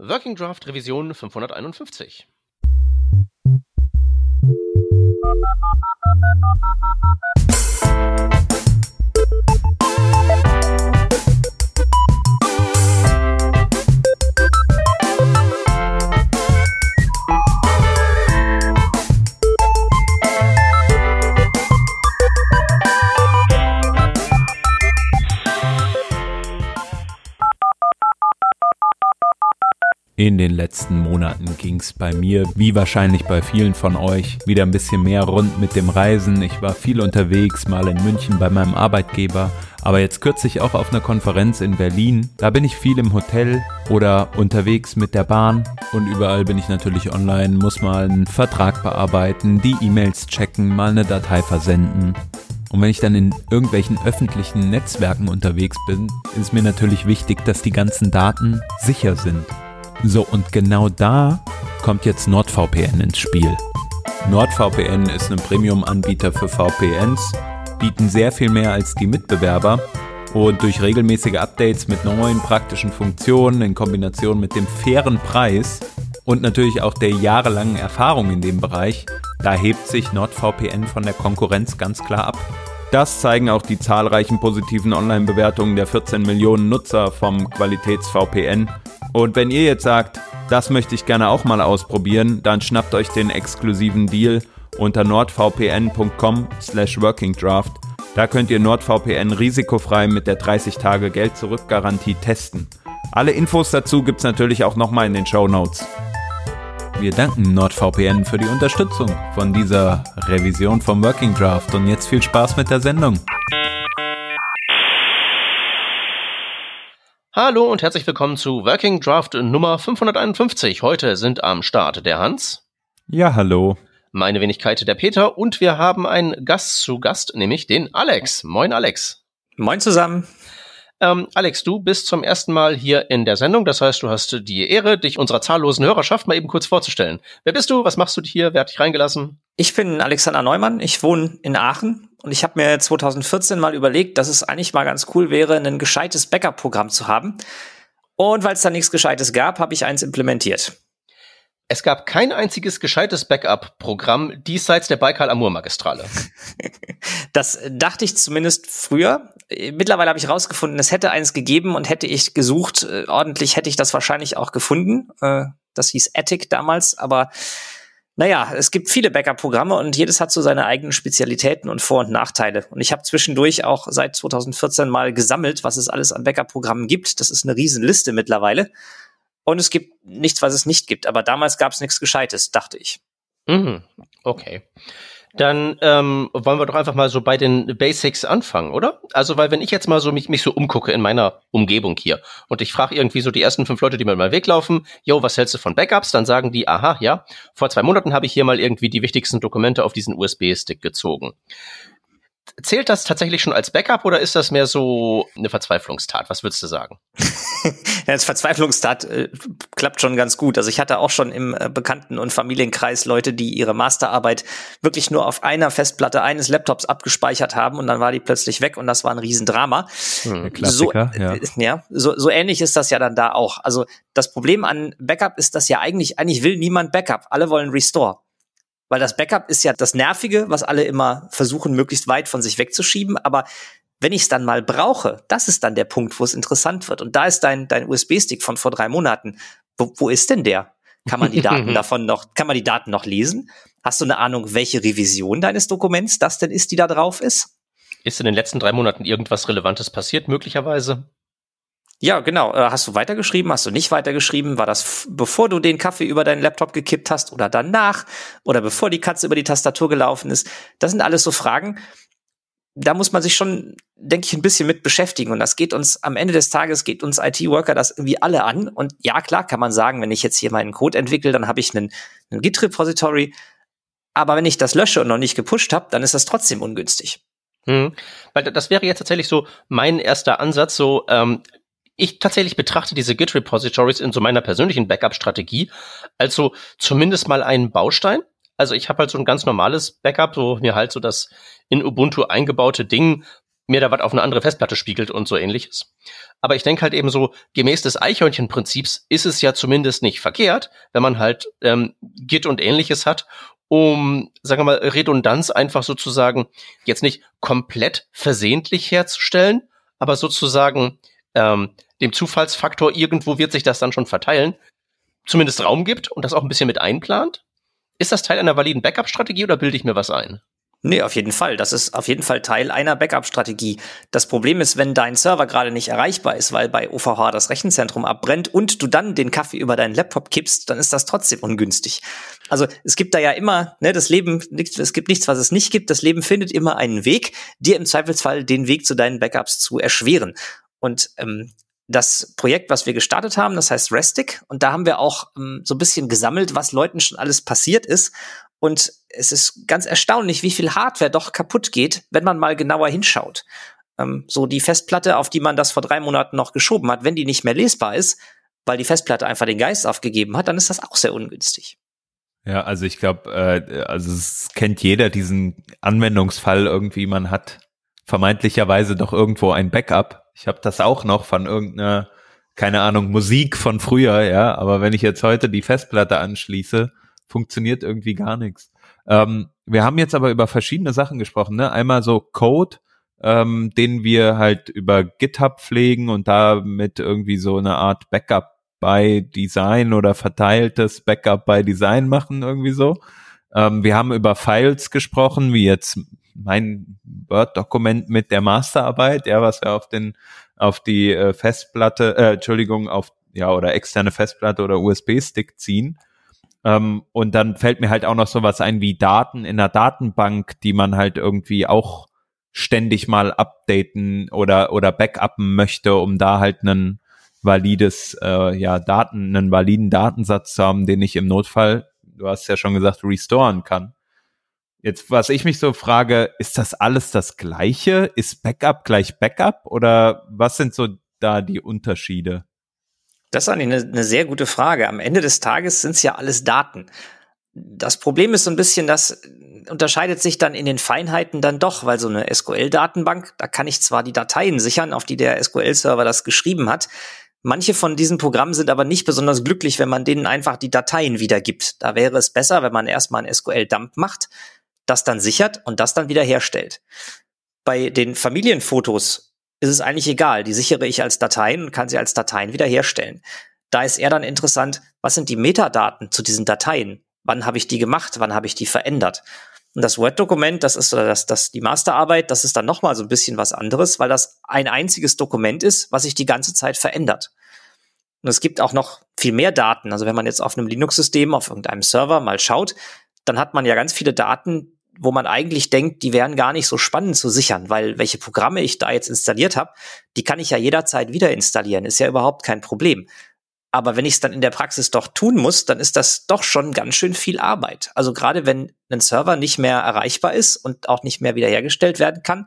Working Draft Revision 551. In den letzten Monaten ging es bei mir, wie wahrscheinlich bei vielen von euch, wieder ein bisschen mehr rund mit dem Reisen. Ich war viel unterwegs, mal in München bei meinem Arbeitgeber, aber jetzt kürzlich auch auf einer Konferenz in Berlin. Da bin ich viel im Hotel oder unterwegs mit der Bahn und überall bin ich natürlich online, muss mal einen Vertrag bearbeiten, die E-Mails checken, mal eine Datei versenden. Und wenn ich dann in irgendwelchen öffentlichen Netzwerken unterwegs bin, ist mir natürlich wichtig, dass die ganzen Daten sicher sind. So, und genau da kommt jetzt NordVPN ins Spiel. NordVPN ist ein Premium-Anbieter für VPNs, bieten sehr viel mehr als die Mitbewerber und durch regelmäßige Updates mit neuen praktischen Funktionen in Kombination mit dem fairen Preis und natürlich auch der jahrelangen Erfahrung in dem Bereich, da hebt sich NordVPN von der Konkurrenz ganz klar ab. Das zeigen auch die zahlreichen positiven Online-Bewertungen der 14 Millionen Nutzer vom Qualitäts-VPN und wenn ihr jetzt sagt, das möchte ich gerne auch mal ausprobieren, dann schnappt euch den exklusiven Deal unter nordvpn.com slash workingdraft. Da könnt ihr NordVPN risikofrei mit der 30 Tage Geld zurück Garantie testen. Alle Infos dazu gibt's natürlich auch nochmal in den Show Notes. Wir danken NordVPN für die Unterstützung von dieser Revision vom Working Draft und jetzt viel Spaß mit der Sendung. Hallo und herzlich willkommen zu Working Draft Nummer 551. Heute sind am Start der Hans. Ja, hallo. Meine Wenigkeit der Peter und wir haben einen Gast zu Gast, nämlich den Alex. Moin Alex. Moin zusammen. Ähm, Alex, du bist zum ersten Mal hier in der Sendung. Das heißt, du hast die Ehre, dich unserer zahllosen Hörerschaft mal eben kurz vorzustellen. Wer bist du? Was machst du hier? Wer hat dich reingelassen? Ich bin Alexander Neumann. Ich wohne in Aachen und ich habe mir 2014 mal überlegt, dass es eigentlich mal ganz cool wäre, ein gescheites Backup-Programm zu haben. Und weil es da nichts Gescheites gab, habe ich eins implementiert. Es gab kein einziges gescheites Backup-Programm diesseits der Baikal-Amur-Magistrale. das dachte ich zumindest früher. Mittlerweile habe ich herausgefunden, es hätte eins gegeben und hätte ich gesucht, äh, ordentlich hätte ich das wahrscheinlich auch gefunden. Äh, das hieß Attic damals, aber naja, es gibt viele Backup-Programme und jedes hat so seine eigenen Spezialitäten und Vor- und Nachteile. Und ich habe zwischendurch auch seit 2014 mal gesammelt, was es alles an Backup-Programmen gibt. Das ist eine Riesenliste mittlerweile. Und es gibt nichts, was es nicht gibt. Aber damals gab es nichts Gescheites, dachte ich. Mhm. Okay. Dann ähm, wollen wir doch einfach mal so bei den Basics anfangen, oder? Also, weil wenn ich jetzt mal so mich, mich so umgucke in meiner Umgebung hier und ich frage irgendwie so die ersten fünf Leute, die mir über den Weg laufen, yo, was hältst du von Backups? Dann sagen die, aha, ja, vor zwei Monaten habe ich hier mal irgendwie die wichtigsten Dokumente auf diesen USB-Stick gezogen. Zählt das tatsächlich schon als Backup oder ist das mehr so eine Verzweiflungstat? Was würdest du sagen? ja, als Verzweiflungstat äh, klappt schon ganz gut. Also ich hatte auch schon im äh, Bekannten- und Familienkreis Leute, die ihre Masterarbeit wirklich nur auf einer Festplatte eines Laptops abgespeichert haben und dann war die plötzlich weg und das war ein Riesendrama. Hm, Klassiker, so, ja. Äh, ja so, so ähnlich ist das ja dann da auch. Also das Problem an Backup ist, dass ja eigentlich, eigentlich will niemand Backup. Alle wollen Restore. Weil das Backup ist ja das Nervige, was alle immer versuchen, möglichst weit von sich wegzuschieben. Aber wenn ich es dann mal brauche, das ist dann der Punkt, wo es interessant wird. Und da ist dein, dein USB-Stick von vor drei Monaten. Wo, wo ist denn der? Kann man die Daten davon noch, kann man die Daten noch lesen? Hast du eine Ahnung, welche Revision deines Dokuments das denn ist, die da drauf ist? Ist in den letzten drei Monaten irgendwas Relevantes passiert, möglicherweise? Ja, genau. Äh, hast du weitergeschrieben? Hast du nicht weitergeschrieben? War das bevor du den Kaffee über deinen Laptop gekippt hast oder danach? Oder bevor die Katze über die Tastatur gelaufen ist? Das sind alles so Fragen. Da muss man sich schon, denke ich, ein bisschen mit beschäftigen. Und das geht uns am Ende des Tages, geht uns IT-Worker das irgendwie alle an. Und ja, klar kann man sagen, wenn ich jetzt hier meinen Code entwickle, dann habe ich einen, einen Git-Repository. Aber wenn ich das lösche und noch nicht gepusht habe, dann ist das trotzdem ungünstig. Hm. Weil das wäre jetzt tatsächlich so mein erster Ansatz, so ähm, ich tatsächlich betrachte diese Git Repositories in so meiner persönlichen Backup-Strategie als so zumindest mal einen Baustein. Also ich habe halt so ein ganz normales Backup, wo mir halt so das in Ubuntu eingebaute Ding mir da was auf eine andere Festplatte spiegelt und so ähnliches. Aber ich denke halt eben so, gemäß des Eichhörnchen-Prinzips ist es ja zumindest nicht verkehrt, wenn man halt ähm, Git und ähnliches hat, um, sagen wir mal, Redundanz einfach sozusagen jetzt nicht komplett versehentlich herzustellen, aber sozusagen ähm, dem Zufallsfaktor irgendwo wird sich das dann schon verteilen, zumindest Raum gibt und das auch ein bisschen mit einplant. Ist das Teil einer validen Backup-Strategie oder bilde ich mir was ein? Nee, auf jeden Fall. Das ist auf jeden Fall Teil einer Backup-Strategie. Das Problem ist, wenn dein Server gerade nicht erreichbar ist, weil bei OVH das Rechenzentrum abbrennt und du dann den Kaffee über deinen Laptop kippst, dann ist das trotzdem ungünstig. Also es gibt da ja immer, ne, das Leben, es gibt nichts, was es nicht gibt. Das Leben findet immer einen Weg, dir im Zweifelsfall den Weg zu deinen Backups zu erschweren. Und ähm, das Projekt, was wir gestartet haben, das heißt Restic. Und da haben wir auch ähm, so ein bisschen gesammelt, was Leuten schon alles passiert ist. Und es ist ganz erstaunlich, wie viel Hardware doch kaputt geht, wenn man mal genauer hinschaut. Ähm, so die Festplatte, auf die man das vor drei Monaten noch geschoben hat, wenn die nicht mehr lesbar ist, weil die Festplatte einfach den Geist aufgegeben hat, dann ist das auch sehr ungünstig. Ja, also ich glaube, äh, also es kennt jeder diesen Anwendungsfall irgendwie, man hat vermeintlicherweise doch irgendwo ein Backup. Ich habe das auch noch von irgendeiner, keine Ahnung, Musik von früher, ja, aber wenn ich jetzt heute die Festplatte anschließe, funktioniert irgendwie gar nichts. Ähm, wir haben jetzt aber über verschiedene Sachen gesprochen, ne? Einmal so Code, ähm, den wir halt über GitHub pflegen und damit irgendwie so eine Art Backup by Design oder verteiltes Backup by Design machen, irgendwie so. Ähm, wir haben über Files gesprochen, wie jetzt mein Word-Dokument mit der Masterarbeit, ja, was wir auf den, auf die äh, Festplatte, äh, Entschuldigung, auf, ja, oder externe Festplatte oder USB-Stick ziehen. Ähm, und dann fällt mir halt auch noch sowas ein wie Daten in der Datenbank, die man halt irgendwie auch ständig mal updaten oder, oder backuppen möchte, um da halt einen valides, äh, ja, Daten, einen validen Datensatz zu haben, den ich im Notfall, du hast ja schon gesagt, restoren kann. Jetzt, was ich mich so frage, ist das alles das Gleiche? Ist Backup gleich Backup? Oder was sind so da die Unterschiede? Das ist eigentlich eine, eine sehr gute Frage. Am Ende des Tages sind es ja alles Daten. Das Problem ist so ein bisschen, das unterscheidet sich dann in den Feinheiten dann doch, weil so eine SQL-Datenbank, da kann ich zwar die Dateien sichern, auf die der SQL-Server das geschrieben hat. Manche von diesen Programmen sind aber nicht besonders glücklich, wenn man denen einfach die Dateien wiedergibt. Da wäre es besser, wenn man erstmal ein SQL-Dump macht, das dann sichert und das dann wiederherstellt. Bei den Familienfotos ist es eigentlich egal. Die sichere ich als Dateien und kann sie als Dateien wiederherstellen. Da ist eher dann interessant, was sind die Metadaten zu diesen Dateien? Wann habe ich die gemacht? Wann habe ich die verändert? Und das Word-Dokument, das ist oder das, das die Masterarbeit, das ist dann noch mal so ein bisschen was anderes, weil das ein einziges Dokument ist, was sich die ganze Zeit verändert. Und es gibt auch noch viel mehr Daten. Also wenn man jetzt auf einem Linux-System, auf irgendeinem Server mal schaut, dann hat man ja ganz viele Daten, wo man eigentlich denkt, die wären gar nicht so spannend zu sichern, weil welche Programme ich da jetzt installiert habe, die kann ich ja jederzeit wieder installieren, ist ja überhaupt kein Problem. Aber wenn ich es dann in der Praxis doch tun muss, dann ist das doch schon ganz schön viel Arbeit. Also gerade wenn ein Server nicht mehr erreichbar ist und auch nicht mehr wiederhergestellt werden kann,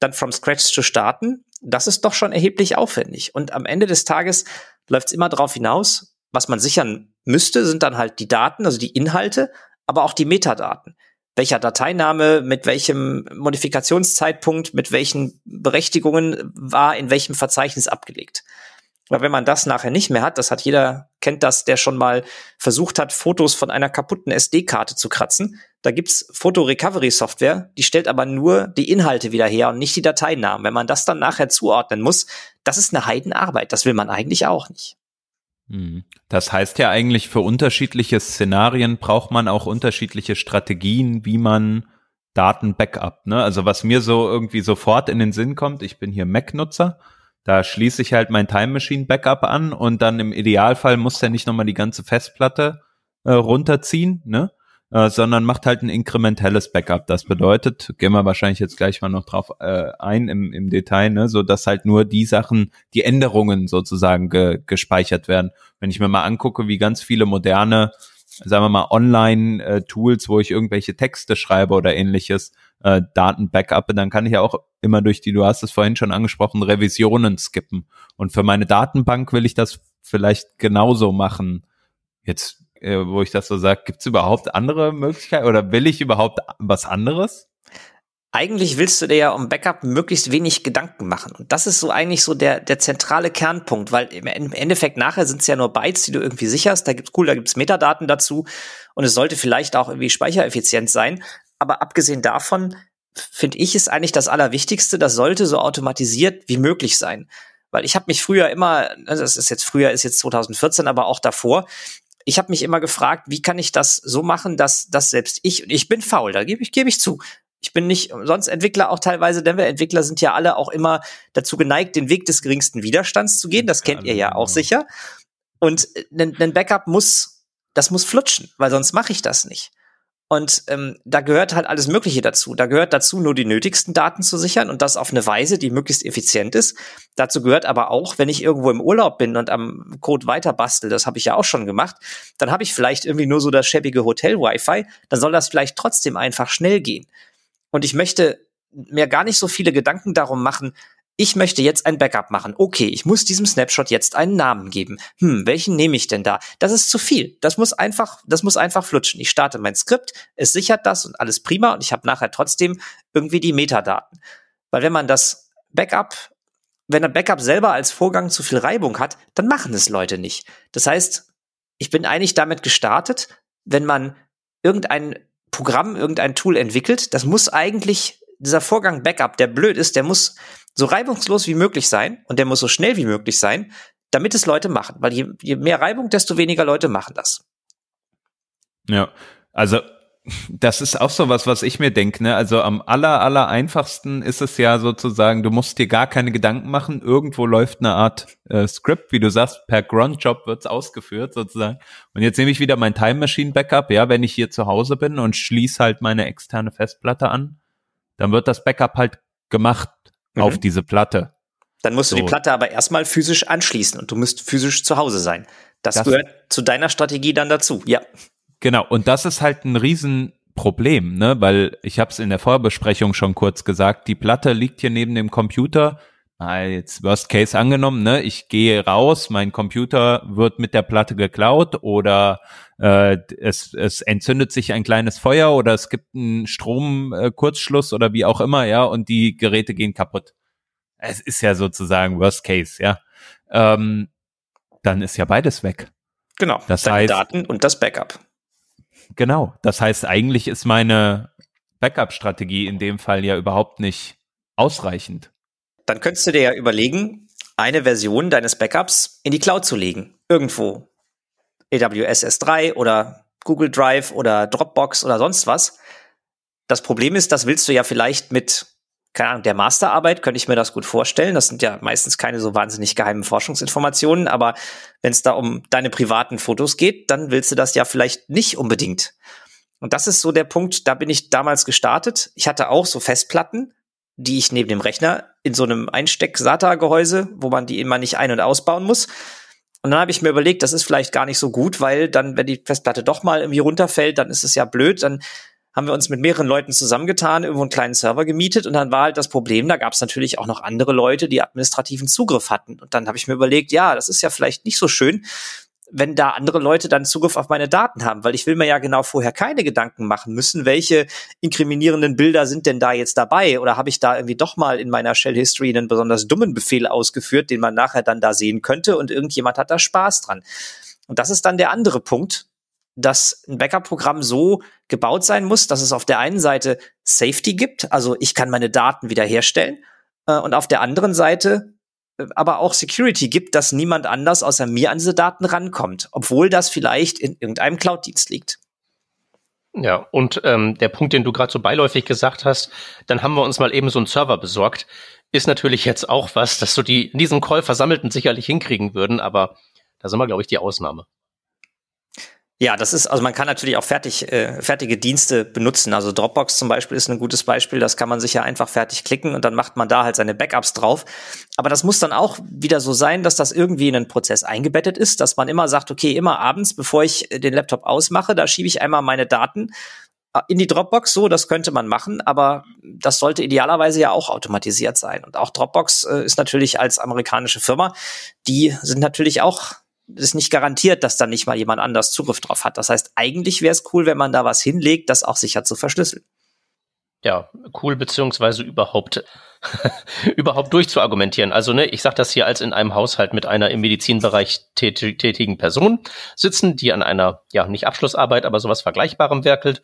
dann from scratch zu starten, das ist doch schon erheblich aufwendig. Und am Ende des Tages läuft es immer darauf hinaus, was man sichern müsste, sind dann halt die Daten, also die Inhalte, aber auch die Metadaten welcher Dateiname, mit welchem Modifikationszeitpunkt, mit welchen Berechtigungen war in welchem Verzeichnis abgelegt. Aber wenn man das nachher nicht mehr hat, das hat jeder, kennt das, der schon mal versucht hat, Fotos von einer kaputten SD-Karte zu kratzen. Da gibt's Foto-Recovery-Software, die stellt aber nur die Inhalte wieder her und nicht die Dateinamen. Wenn man das dann nachher zuordnen muss, das ist eine Heidenarbeit. Das will man eigentlich auch nicht. Hm. Das heißt ja eigentlich, für unterschiedliche Szenarien braucht man auch unterschiedliche Strategien, wie man Daten backup. Ne? Also was mir so irgendwie sofort in den Sinn kommt, ich bin hier Mac-Nutzer, da schließe ich halt mein Time Machine Backup an und dann im Idealfall muss der nicht nochmal die ganze Festplatte äh, runterziehen, ne? Äh, sondern macht halt ein inkrementelles Backup. Das bedeutet, gehen wir wahrscheinlich jetzt gleich mal noch drauf äh, ein im, im Detail, ne, so dass halt nur die Sachen, die Änderungen sozusagen ge, gespeichert werden. Wenn ich mir mal angucke, wie ganz viele moderne, sagen wir mal, Online-Tools, wo ich irgendwelche Texte schreibe oder ähnliches, äh, Daten backuppe, dann kann ich ja auch immer durch die, du hast es vorhin schon angesprochen, Revisionen skippen. Und für meine Datenbank will ich das vielleicht genauso machen. Jetzt äh, wo ich das so sage, gibt es überhaupt andere Möglichkeiten oder will ich überhaupt was anderes? eigentlich willst du dir ja um Backup möglichst wenig Gedanken machen. Und das ist so eigentlich so der, der zentrale Kernpunkt, weil im Endeffekt nachher sind es ja nur Bytes, die du irgendwie sicherst. Da gibt's cool, da gibt's Metadaten dazu. Und es sollte vielleicht auch irgendwie speichereffizient sein. Aber abgesehen davon finde ich es eigentlich das Allerwichtigste, das sollte so automatisiert wie möglich sein. Weil ich habe mich früher immer, also das ist jetzt früher, ist jetzt 2014, aber auch davor, ich habe mich immer gefragt, wie kann ich das so machen, dass, dass selbst ich, und ich bin faul, da gebe ich, gebe ich zu, ich bin nicht sonst Entwickler auch teilweise, denn wir Entwickler sind ja alle auch immer dazu geneigt, den Weg des geringsten Widerstands zu gehen. Das kennt ihr ja auch sicher. Und ein, ein Backup muss, das muss flutschen, weil sonst mache ich das nicht. Und ähm, da gehört halt alles Mögliche dazu. Da gehört dazu, nur die nötigsten Daten zu sichern und das auf eine Weise, die möglichst effizient ist. Dazu gehört aber auch, wenn ich irgendwo im Urlaub bin und am Code weiter bastel, das habe ich ja auch schon gemacht, dann habe ich vielleicht irgendwie nur so das schäbige Hotel-Wi-Fi, dann soll das vielleicht trotzdem einfach schnell gehen. Und ich möchte mir gar nicht so viele Gedanken darum machen, ich möchte jetzt ein Backup machen. Okay, ich muss diesem Snapshot jetzt einen Namen geben. Hm, welchen nehme ich denn da? Das ist zu viel. Das muss einfach, das muss einfach flutschen. Ich starte mein Skript, es sichert das und alles prima und ich habe nachher trotzdem irgendwie die Metadaten. Weil wenn man das Backup, wenn ein Backup selber als Vorgang zu viel Reibung hat, dann machen es Leute nicht. Das heißt, ich bin eigentlich damit gestartet, wenn man irgendein Programm, irgendein Tool entwickelt, das muss eigentlich dieser Vorgang Backup, der blöd ist, der muss so reibungslos wie möglich sein und der muss so schnell wie möglich sein, damit es Leute machen. Weil je, je mehr Reibung, desto weniger Leute machen das. Ja, also das ist auch so was, was ich mir denke. Ne? Also am aller, aller einfachsten ist es ja sozusagen, du musst dir gar keine Gedanken machen. Irgendwo läuft eine Art äh, Script, wie du sagst, per Grunt-Job wird's ausgeführt sozusagen. Und jetzt nehme ich wieder mein Time Machine Backup, ja, wenn ich hier zu Hause bin und schließe halt meine externe Festplatte an, dann wird das Backup halt gemacht mhm. auf diese Platte. Dann musst du so. die Platte aber erstmal physisch anschließen und du musst physisch zu Hause sein. Das, das gehört zu deiner Strategie dann dazu, ja. Genau, und das ist halt ein Riesenproblem, ne? Weil ich habe es in der Vorbesprechung schon kurz gesagt, die Platte liegt hier neben dem Computer. Jetzt Worst Case angenommen, ne? Ich gehe raus, mein Computer wird mit der Platte geklaut oder äh, es, es entzündet sich ein kleines Feuer oder es gibt einen Stromkurzschluss äh, oder wie auch immer, ja, und die Geräte gehen kaputt. Es ist ja sozusagen Worst Case, ja. Ähm, dann ist ja beides weg. Genau. Das heißt, Daten und das Backup. Genau. Das heißt, eigentlich ist meine Backup-Strategie in dem Fall ja überhaupt nicht ausreichend. Dann könntest du dir ja überlegen, eine Version deines Backups in die Cloud zu legen. Irgendwo. AWS S3 oder Google Drive oder Dropbox oder sonst was. Das Problem ist, das willst du ja vielleicht mit keine Ahnung, der Masterarbeit könnte ich mir das gut vorstellen. Das sind ja meistens keine so wahnsinnig geheimen Forschungsinformationen, aber wenn es da um deine privaten Fotos geht, dann willst du das ja vielleicht nicht unbedingt. Und das ist so der Punkt, da bin ich damals gestartet. Ich hatte auch so Festplatten, die ich neben dem Rechner in so einem Einsteck-SATA-Gehäuse, wo man die immer nicht ein- und ausbauen muss. Und dann habe ich mir überlegt, das ist vielleicht gar nicht so gut, weil dann, wenn die Festplatte doch mal irgendwie runterfällt, dann ist es ja blöd, dann haben wir uns mit mehreren Leuten zusammengetan, irgendwo einen kleinen Server gemietet und dann war halt das Problem, da gab es natürlich auch noch andere Leute, die administrativen Zugriff hatten. Und dann habe ich mir überlegt, ja, das ist ja vielleicht nicht so schön, wenn da andere Leute dann Zugriff auf meine Daten haben, weil ich will mir ja genau vorher keine Gedanken machen müssen, welche inkriminierenden Bilder sind denn da jetzt dabei oder habe ich da irgendwie doch mal in meiner Shell History einen besonders dummen Befehl ausgeführt, den man nachher dann da sehen könnte und irgendjemand hat da Spaß dran. Und das ist dann der andere Punkt, dass ein Backup-Programm so gebaut sein muss, dass es auf der einen Seite Safety gibt, also ich kann meine Daten wiederherstellen, äh, und auf der anderen Seite aber auch Security gibt, dass niemand anders außer mir an diese Daten rankommt, obwohl das vielleicht in irgendeinem Cloud-Dienst liegt. Ja, und ähm, der Punkt, den du gerade so beiläufig gesagt hast, dann haben wir uns mal eben so einen Server besorgt, ist natürlich jetzt auch was, dass so die in diesem Call Versammelten sicherlich hinkriegen würden, aber da sind wir, glaube ich, die Ausnahme. Ja, das ist, also man kann natürlich auch fertig, äh, fertige Dienste benutzen. Also Dropbox zum Beispiel ist ein gutes Beispiel. Das kann man sich ja einfach fertig klicken und dann macht man da halt seine Backups drauf. Aber das muss dann auch wieder so sein, dass das irgendwie in einen Prozess eingebettet ist, dass man immer sagt, okay, immer abends, bevor ich den Laptop ausmache, da schiebe ich einmal meine Daten äh, in die Dropbox. So, das könnte man machen, aber das sollte idealerweise ja auch automatisiert sein. Und auch Dropbox äh, ist natürlich als amerikanische Firma, die sind natürlich auch ist nicht garantiert, dass dann nicht mal jemand anders Zugriff drauf hat. Das heißt, eigentlich wäre es cool, wenn man da was hinlegt, das auch sicher zu verschlüsseln. ja, cool beziehungsweise überhaupt überhaupt durchzuargumentieren. Also ne, ich sage das hier als in einem Haushalt mit einer im Medizinbereich tätigen Person sitzen, die an einer ja nicht Abschlussarbeit, aber sowas Vergleichbarem werkelt.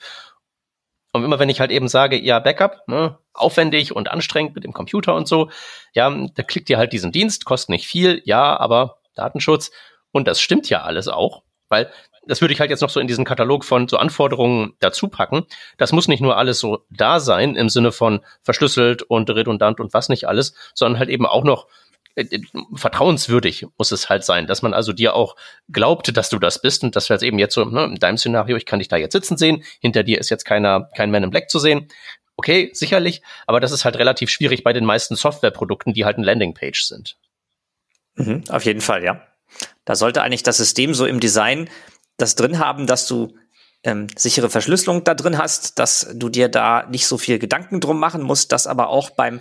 Und immer wenn ich halt eben sage, ja Backup, ne, aufwendig und anstrengend mit dem Computer und so, ja, da klickt ihr halt diesen Dienst, kostet nicht viel, ja, aber Datenschutz und das stimmt ja alles auch, weil das würde ich halt jetzt noch so in diesen Katalog von so Anforderungen dazu packen. Das muss nicht nur alles so da sein im Sinne von verschlüsselt und redundant und was nicht alles, sondern halt eben auch noch äh, äh, vertrauenswürdig muss es halt sein, dass man also dir auch glaubt, dass du das bist und dass wir jetzt eben jetzt so ne, in deinem Szenario, ich kann dich da jetzt sitzen sehen, hinter dir ist jetzt keiner, kein Man in Black zu sehen. Okay, sicherlich, aber das ist halt relativ schwierig bei den meisten Softwareprodukten, die halt ein Landingpage sind. Mhm, auf jeden Fall, ja. Da sollte eigentlich das System so im Design das drin haben, dass du ähm, sichere Verschlüsselung da drin hast, dass du dir da nicht so viel Gedanken drum machen musst, dass aber auch beim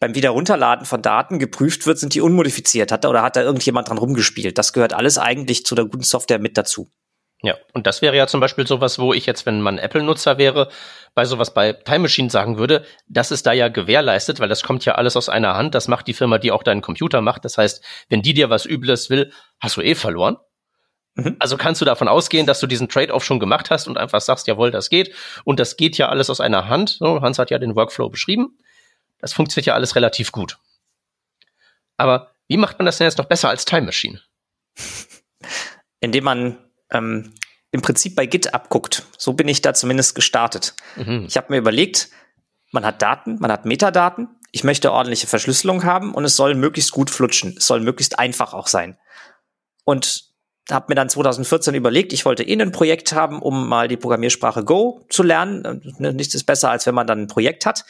beim Wiederrunterladen von Daten geprüft wird, sind die unmodifiziert, hat da oder hat da irgendjemand dran rumgespielt. Das gehört alles eigentlich zu der guten Software mit dazu. Ja, und das wäre ja zum Beispiel sowas, wo ich jetzt, wenn man Apple-Nutzer wäre, bei sowas bei Time Machine sagen würde, das ist da ja gewährleistet, weil das kommt ja alles aus einer Hand. Das macht die Firma, die auch deinen Computer macht. Das heißt, wenn die dir was Übles will, hast du eh verloren. Mhm. Also kannst du davon ausgehen, dass du diesen Trade-off schon gemacht hast und einfach sagst, jawohl, das geht. Und das geht ja alles aus einer Hand. So, Hans hat ja den Workflow beschrieben. Das funktioniert ja alles relativ gut. Aber wie macht man das denn jetzt noch besser als Time Machine? Indem man ähm, im Prinzip bei Git abguckt. So bin ich da zumindest gestartet. Mhm. Ich habe mir überlegt, man hat Daten, man hat Metadaten. Ich möchte ordentliche Verschlüsselung haben und es soll möglichst gut flutschen. Es soll möglichst einfach auch sein. Und habe mir dann 2014 überlegt, ich wollte eh ein Projekt haben, um mal die Programmiersprache Go zu lernen. Nichts ist besser, als wenn man dann ein Projekt hat.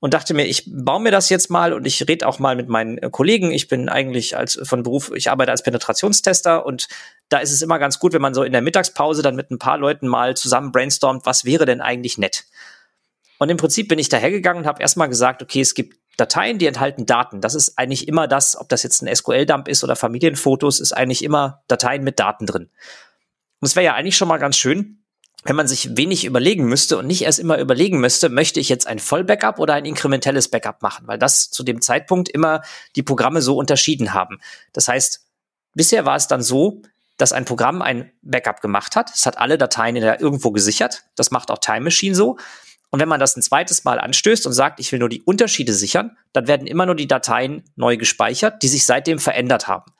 Und dachte mir, ich baue mir das jetzt mal und ich rede auch mal mit meinen äh, Kollegen. Ich bin eigentlich als von Beruf, ich arbeite als Penetrationstester und da ist es immer ganz gut, wenn man so in der Mittagspause dann mit ein paar Leuten mal zusammen brainstormt, was wäre denn eigentlich nett. Und im Prinzip bin ich dahergegangen und habe erstmal gesagt, okay, es gibt Dateien, die enthalten Daten. Das ist eigentlich immer das, ob das jetzt ein SQL-Dump ist oder Familienfotos, ist eigentlich immer Dateien mit Daten drin. Und es wäre ja eigentlich schon mal ganz schön, wenn man sich wenig überlegen müsste und nicht erst immer überlegen müsste, möchte ich jetzt ein Vollbackup oder ein inkrementelles Backup machen, weil das zu dem Zeitpunkt immer die Programme so unterschieden haben. Das heißt, bisher war es dann so, dass ein Programm ein Backup gemacht hat. Es hat alle Dateien irgendwo gesichert. Das macht auch Time Machine so. Und wenn man das ein zweites Mal anstößt und sagt, ich will nur die Unterschiede sichern, dann werden immer nur die Dateien neu gespeichert, die sich seitdem verändert haben.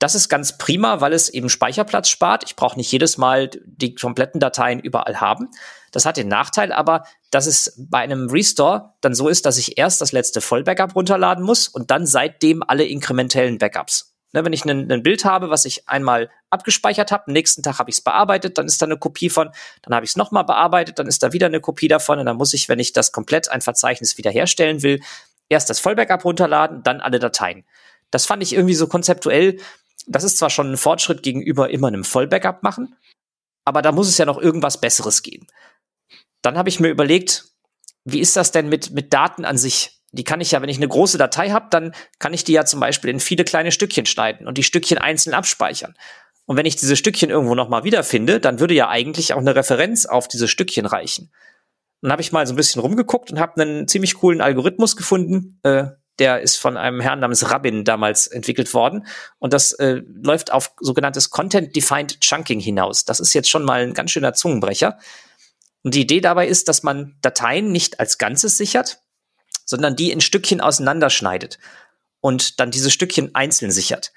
Das ist ganz prima, weil es eben Speicherplatz spart. Ich brauche nicht jedes Mal die kompletten Dateien überall haben. Das hat den Nachteil aber, dass es bei einem Restore dann so ist, dass ich erst das letzte Vollbackup runterladen muss und dann seitdem alle inkrementellen Backups. Ne, wenn ich ein Bild habe, was ich einmal abgespeichert habe, nächsten Tag habe ich es bearbeitet, dann ist da eine Kopie von, dann habe ich es nochmal bearbeitet, dann ist da wieder eine Kopie davon und dann muss ich, wenn ich das komplett ein Verzeichnis wiederherstellen will, erst das Vollbackup runterladen, dann alle Dateien. Das fand ich irgendwie so konzeptuell. Das ist zwar schon ein Fortschritt gegenüber immer einem Vollbackup machen, aber da muss es ja noch irgendwas Besseres geben. Dann habe ich mir überlegt, wie ist das denn mit, mit Daten an sich? die kann ich ja, wenn ich eine große Datei habe, dann kann ich die ja zum Beispiel in viele kleine Stückchen schneiden und die Stückchen einzeln abspeichern. Und wenn ich diese Stückchen irgendwo nochmal wiederfinde, dann würde ja eigentlich auch eine Referenz auf diese Stückchen reichen. Dann habe ich mal so ein bisschen rumgeguckt und habe einen ziemlich coolen Algorithmus gefunden. Äh, der ist von einem Herrn namens Rabin damals entwickelt worden. Und das äh, läuft auf sogenanntes Content-Defined Chunking hinaus. Das ist jetzt schon mal ein ganz schöner Zungenbrecher. Und die Idee dabei ist, dass man Dateien nicht als Ganzes sichert, sondern die in Stückchen auseinanderschneidet und dann diese Stückchen einzeln sichert.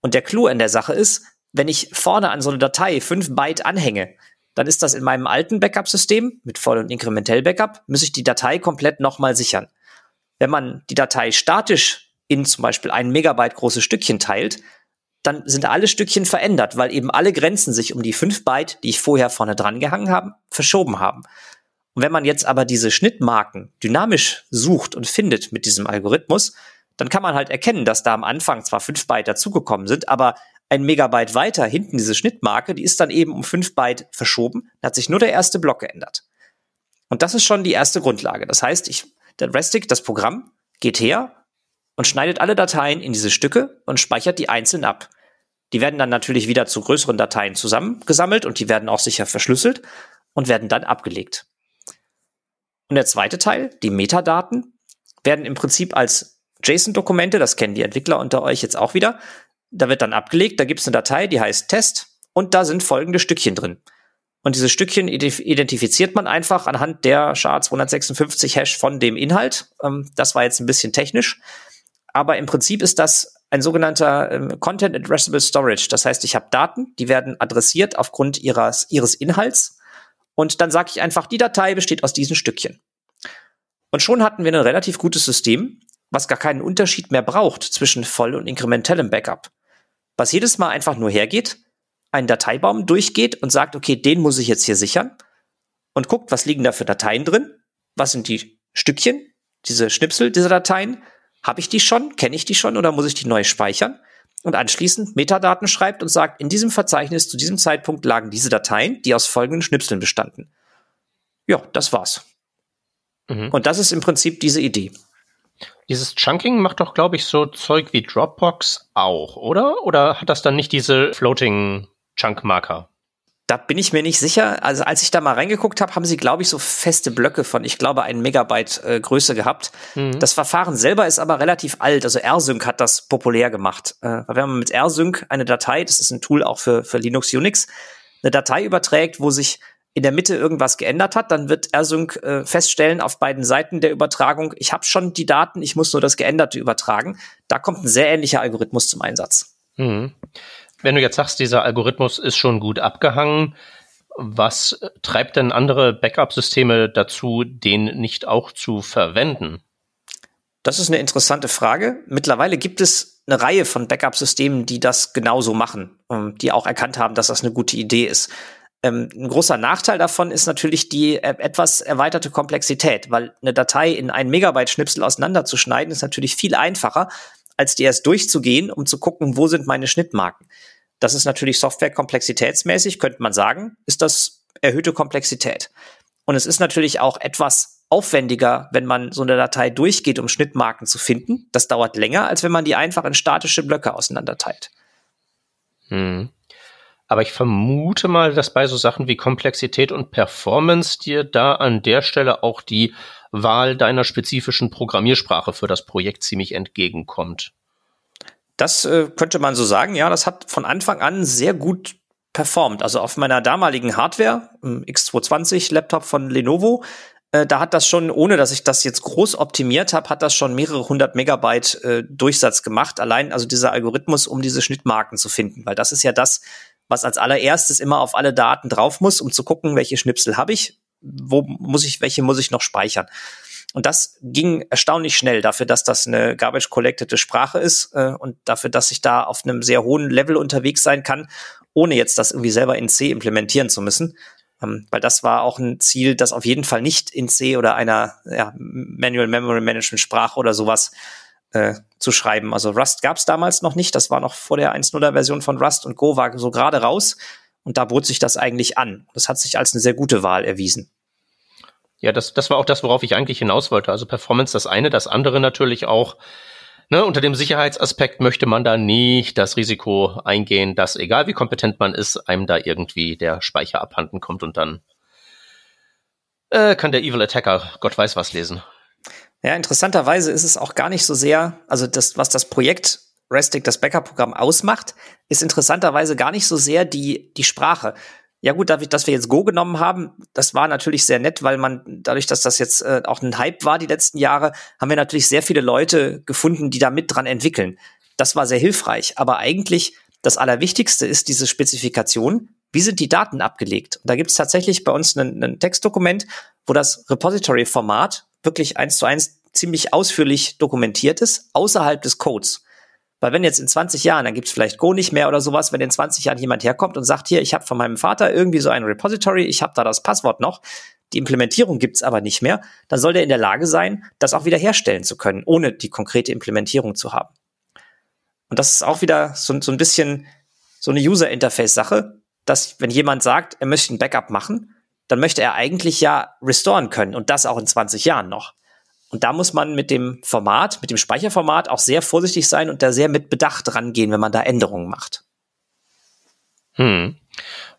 Und der Clou an der Sache ist, wenn ich vorne an so eine Datei 5 Byte anhänge, dann ist das in meinem alten Backup-System mit Voll- und Inkrementell-Backup, muss ich die Datei komplett nochmal sichern. Wenn man die Datei statisch in zum Beispiel ein Megabyte große Stückchen teilt, dann sind alle Stückchen verändert, weil eben alle Grenzen sich um die 5 Byte, die ich vorher vorne dran gehangen habe, verschoben haben. Und wenn man jetzt aber diese Schnittmarken dynamisch sucht und findet mit diesem Algorithmus, dann kann man halt erkennen, dass da am Anfang zwar fünf Byte dazugekommen sind, aber ein Megabyte weiter hinten diese Schnittmarke, die ist dann eben um fünf Byte verschoben, da hat sich nur der erste Block geändert. Und das ist schon die erste Grundlage. Das heißt, ich, der Restic, das Programm, geht her und schneidet alle Dateien in diese Stücke und speichert die einzeln ab. Die werden dann natürlich wieder zu größeren Dateien zusammengesammelt und die werden auch sicher verschlüsselt und werden dann abgelegt. Und der zweite Teil, die Metadaten, werden im Prinzip als JSON-Dokumente, das kennen die Entwickler unter euch jetzt auch wieder, da wird dann abgelegt, da gibt es eine Datei, die heißt Test und da sind folgende Stückchen drin. Und diese Stückchen identifiziert man einfach anhand der SHA-256-Hash von dem Inhalt. Ähm, das war jetzt ein bisschen technisch. Aber im Prinzip ist das ein sogenannter ähm, Content Addressable Storage. Das heißt, ich habe Daten, die werden adressiert aufgrund ihres, ihres Inhalts. Und dann sage ich einfach, die Datei besteht aus diesen Stückchen. Und schon hatten wir ein relativ gutes System, was gar keinen Unterschied mehr braucht zwischen voll- und inkrementellem Backup. Was jedes Mal einfach nur hergeht, einen Dateibaum durchgeht und sagt, okay, den muss ich jetzt hier sichern und guckt, was liegen da für Dateien drin, was sind die Stückchen, diese Schnipsel dieser Dateien, habe ich die schon, kenne ich die schon oder muss ich die neu speichern? Und anschließend Metadaten schreibt und sagt, in diesem Verzeichnis zu diesem Zeitpunkt lagen diese Dateien, die aus folgenden Schnipseln bestanden. Ja, das war's. Mhm. Und das ist im Prinzip diese Idee. Dieses Chunking macht doch, glaube ich, so Zeug wie Dropbox auch, oder? Oder hat das dann nicht diese Floating Chunk-Marker? Da bin ich mir nicht sicher. Also als ich da mal reingeguckt habe, haben sie, glaube ich, so feste Blöcke von, ich glaube, einen Megabyte äh, Größe gehabt. Mhm. Das Verfahren selber ist aber relativ alt. Also RSync hat das populär gemacht. Äh, wenn man mit RSync eine Datei, das ist ein Tool auch für, für Linux, Unix, eine Datei überträgt, wo sich in der Mitte irgendwas geändert hat, dann wird RSync äh, feststellen auf beiden Seiten der Übertragung, ich habe schon die Daten, ich muss nur das Geänderte übertragen. Da kommt ein sehr ähnlicher Algorithmus zum Einsatz. Mhm. Wenn du jetzt sagst, dieser Algorithmus ist schon gut abgehangen, was treibt denn andere Backup-Systeme dazu, den nicht auch zu verwenden? Das ist eine interessante Frage. Mittlerweile gibt es eine Reihe von Backup-Systemen, die das genauso machen, ähm, die auch erkannt haben, dass das eine gute Idee ist. Ähm, ein großer Nachteil davon ist natürlich die äh, etwas erweiterte Komplexität, weil eine Datei in einen Megabyte-Schnipsel auseinanderzuschneiden ist natürlich viel einfacher, als die erst durchzugehen, um zu gucken, wo sind meine Schnittmarken. Das ist natürlich Software-komplexitätsmäßig, könnte man sagen, ist das erhöhte Komplexität. Und es ist natürlich auch etwas aufwendiger, wenn man so eine Datei durchgeht, um Schnittmarken zu finden. Das dauert länger, als wenn man die einfach in statische Blöcke auseinanderteilt. Hm. Aber ich vermute mal, dass bei so Sachen wie Komplexität und Performance dir da an der Stelle auch die Wahl deiner spezifischen Programmiersprache für das Projekt ziemlich entgegenkommt. Das äh, könnte man so sagen. Ja, das hat von Anfang an sehr gut performt. Also auf meiner damaligen Hardware, X220 Laptop von Lenovo, äh, da hat das schon, ohne dass ich das jetzt groß optimiert habe, hat das schon mehrere hundert Megabyte äh, Durchsatz gemacht. Allein also dieser Algorithmus, um diese Schnittmarken zu finden, weil das ist ja das, was als allererstes immer auf alle Daten drauf muss, um zu gucken, welche Schnipsel habe ich, wo muss ich, welche muss ich noch speichern. Und das ging erstaunlich schnell dafür, dass das eine garbage collected Sprache ist äh, und dafür, dass ich da auf einem sehr hohen Level unterwegs sein kann, ohne jetzt das irgendwie selber in C implementieren zu müssen. Ähm, weil das war auch ein Ziel, das auf jeden Fall nicht in C oder einer ja, Manual Memory Management Sprache oder sowas äh, zu schreiben. Also Rust gab es damals noch nicht, das war noch vor der 1.0er Version von Rust und Go war so gerade raus und da bot sich das eigentlich an. Das hat sich als eine sehr gute Wahl erwiesen. Ja, das, das war auch das, worauf ich eigentlich hinaus wollte. Also Performance das eine, das andere natürlich auch. Ne, unter dem Sicherheitsaspekt möchte man da nicht das Risiko eingehen, dass egal wie kompetent man ist, einem da irgendwie der Speicher abhanden kommt und dann äh, kann der Evil Attacker Gott weiß was lesen. Ja, interessanterweise ist es auch gar nicht so sehr, also das, was das Projekt Restic, das Backup-Programm ausmacht, ist interessanterweise gar nicht so sehr die, die Sprache. Ja gut, dadurch, dass wir jetzt Go genommen haben, das war natürlich sehr nett, weil man dadurch, dass das jetzt äh, auch ein Hype war die letzten Jahre, haben wir natürlich sehr viele Leute gefunden, die da mit dran entwickeln. Das war sehr hilfreich. Aber eigentlich das Allerwichtigste ist diese Spezifikation. Wie sind die Daten abgelegt? Und da gibt es tatsächlich bei uns ein, ein Textdokument, wo das Repository-Format wirklich eins zu eins ziemlich ausführlich dokumentiert ist, außerhalb des Codes. Weil wenn jetzt in 20 Jahren, dann gibt's vielleicht Go nicht mehr oder sowas, wenn in 20 Jahren jemand herkommt und sagt, hier, ich habe von meinem Vater irgendwie so ein Repository, ich habe da das Passwort noch, die Implementierung gibt's aber nicht mehr, dann soll der in der Lage sein, das auch wieder herstellen zu können, ohne die konkrete Implementierung zu haben. Und das ist auch wieder so, so ein bisschen so eine User-Interface-Sache, dass wenn jemand sagt, er möchte ein Backup machen, dann möchte er eigentlich ja restoren können und das auch in 20 Jahren noch. Und da muss man mit dem Format, mit dem Speicherformat auch sehr vorsichtig sein und da sehr mit Bedacht rangehen, wenn man da Änderungen macht. Hm.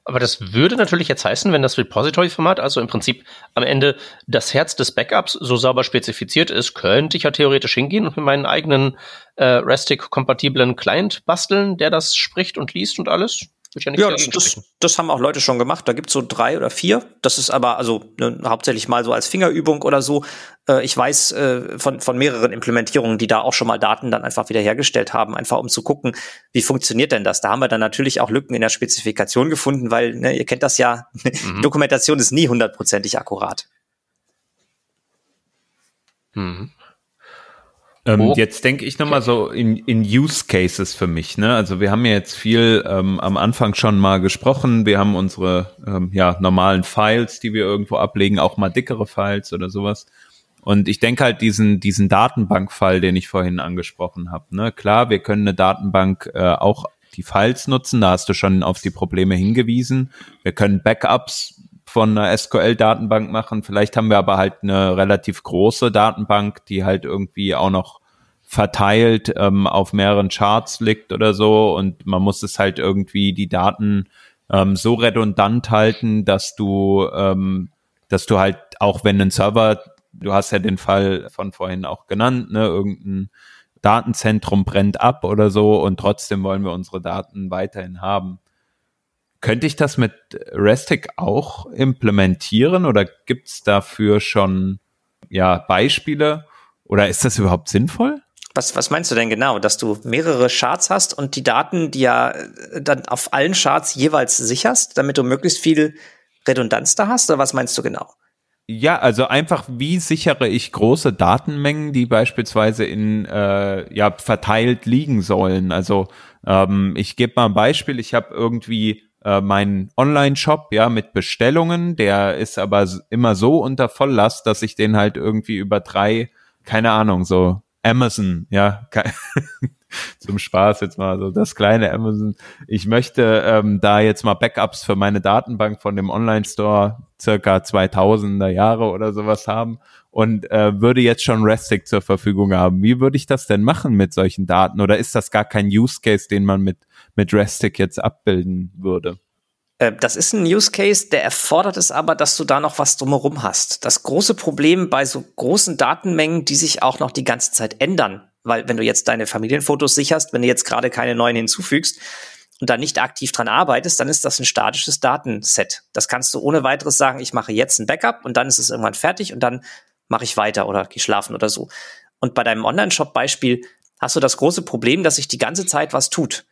Aber das würde natürlich jetzt heißen, wenn das Repository-Format, also im Prinzip am Ende das Herz des Backups so sauber spezifiziert ist, könnte ich ja theoretisch hingehen und mir meinen eigenen äh, RESTIC-kompatiblen Client basteln, der das spricht und liest und alles. Ja, ja das, das, das, haben auch Leute schon gemacht. Da gibt's so drei oder vier. Das ist aber also ne, hauptsächlich mal so als Fingerübung oder so. Äh, ich weiß äh, von, von mehreren Implementierungen, die da auch schon mal Daten dann einfach wiederhergestellt haben, einfach um zu gucken, wie funktioniert denn das. Da haben wir dann natürlich auch Lücken in der Spezifikation gefunden, weil ne, ihr kennt das ja, mhm. Dokumentation ist nie hundertprozentig akkurat. Mhm. Ähm, oh. Jetzt denke ich nochmal so in, in Use Cases für mich. Ne? Also wir haben ja jetzt viel ähm, am Anfang schon mal gesprochen. Wir haben unsere ähm, ja, normalen Files, die wir irgendwo ablegen, auch mal dickere Files oder sowas. Und ich denke halt diesen, diesen Datenbankfall, den ich vorhin angesprochen habe. Ne? Klar, wir können eine Datenbank äh, auch die Files nutzen, da hast du schon auf die Probleme hingewiesen. Wir können Backups von einer SQL-Datenbank machen. Vielleicht haben wir aber halt eine relativ große Datenbank, die halt irgendwie auch noch verteilt ähm, auf mehreren Charts liegt oder so und man muss es halt irgendwie die Daten ähm, so redundant halten, dass du, ähm, dass du halt auch wenn ein Server, du hast ja den Fall von vorhin auch genannt, ne, irgendein Datenzentrum brennt ab oder so und trotzdem wollen wir unsere Daten weiterhin haben. Könnte ich das mit Restic auch implementieren oder gibt es dafür schon ja, Beispiele oder ist das überhaupt sinnvoll? Was, was meinst du denn genau? Dass du mehrere Charts hast und die Daten, die ja äh, dann auf allen Charts jeweils sicherst, damit du möglichst viel Redundanz da hast? Oder was meinst du genau? Ja, also einfach, wie sichere ich große Datenmengen, die beispielsweise in äh, ja verteilt liegen sollen? Also ähm, ich gebe mal ein Beispiel. Ich habe irgendwie äh, mein Online-Shop, ja, mit Bestellungen, der ist aber immer so unter Volllast, dass ich den halt irgendwie über drei, keine Ahnung, so Amazon, ja, zum Spaß jetzt mal so das kleine Amazon. Ich möchte ähm, da jetzt mal Backups für meine Datenbank von dem Online-Store circa 2000er Jahre oder sowas haben und äh, würde jetzt schon Restic zur Verfügung haben. Wie würde ich das denn machen mit solchen Daten? Oder ist das gar kein Use Case, den man mit mit Restic jetzt abbilden würde. Äh, das ist ein Use Case, der erfordert es aber, dass du da noch was drumherum hast. Das große Problem bei so großen Datenmengen, die sich auch noch die ganze Zeit ändern, weil wenn du jetzt deine Familienfotos sicherst, wenn du jetzt gerade keine neuen hinzufügst und da nicht aktiv dran arbeitest, dann ist das ein statisches Datenset. Das kannst du ohne weiteres sagen, ich mache jetzt ein Backup und dann ist es irgendwann fertig und dann mache ich weiter oder gehe schlafen oder so. Und bei deinem Online-Shop-Beispiel hast du das große Problem, dass sich die ganze Zeit was tut.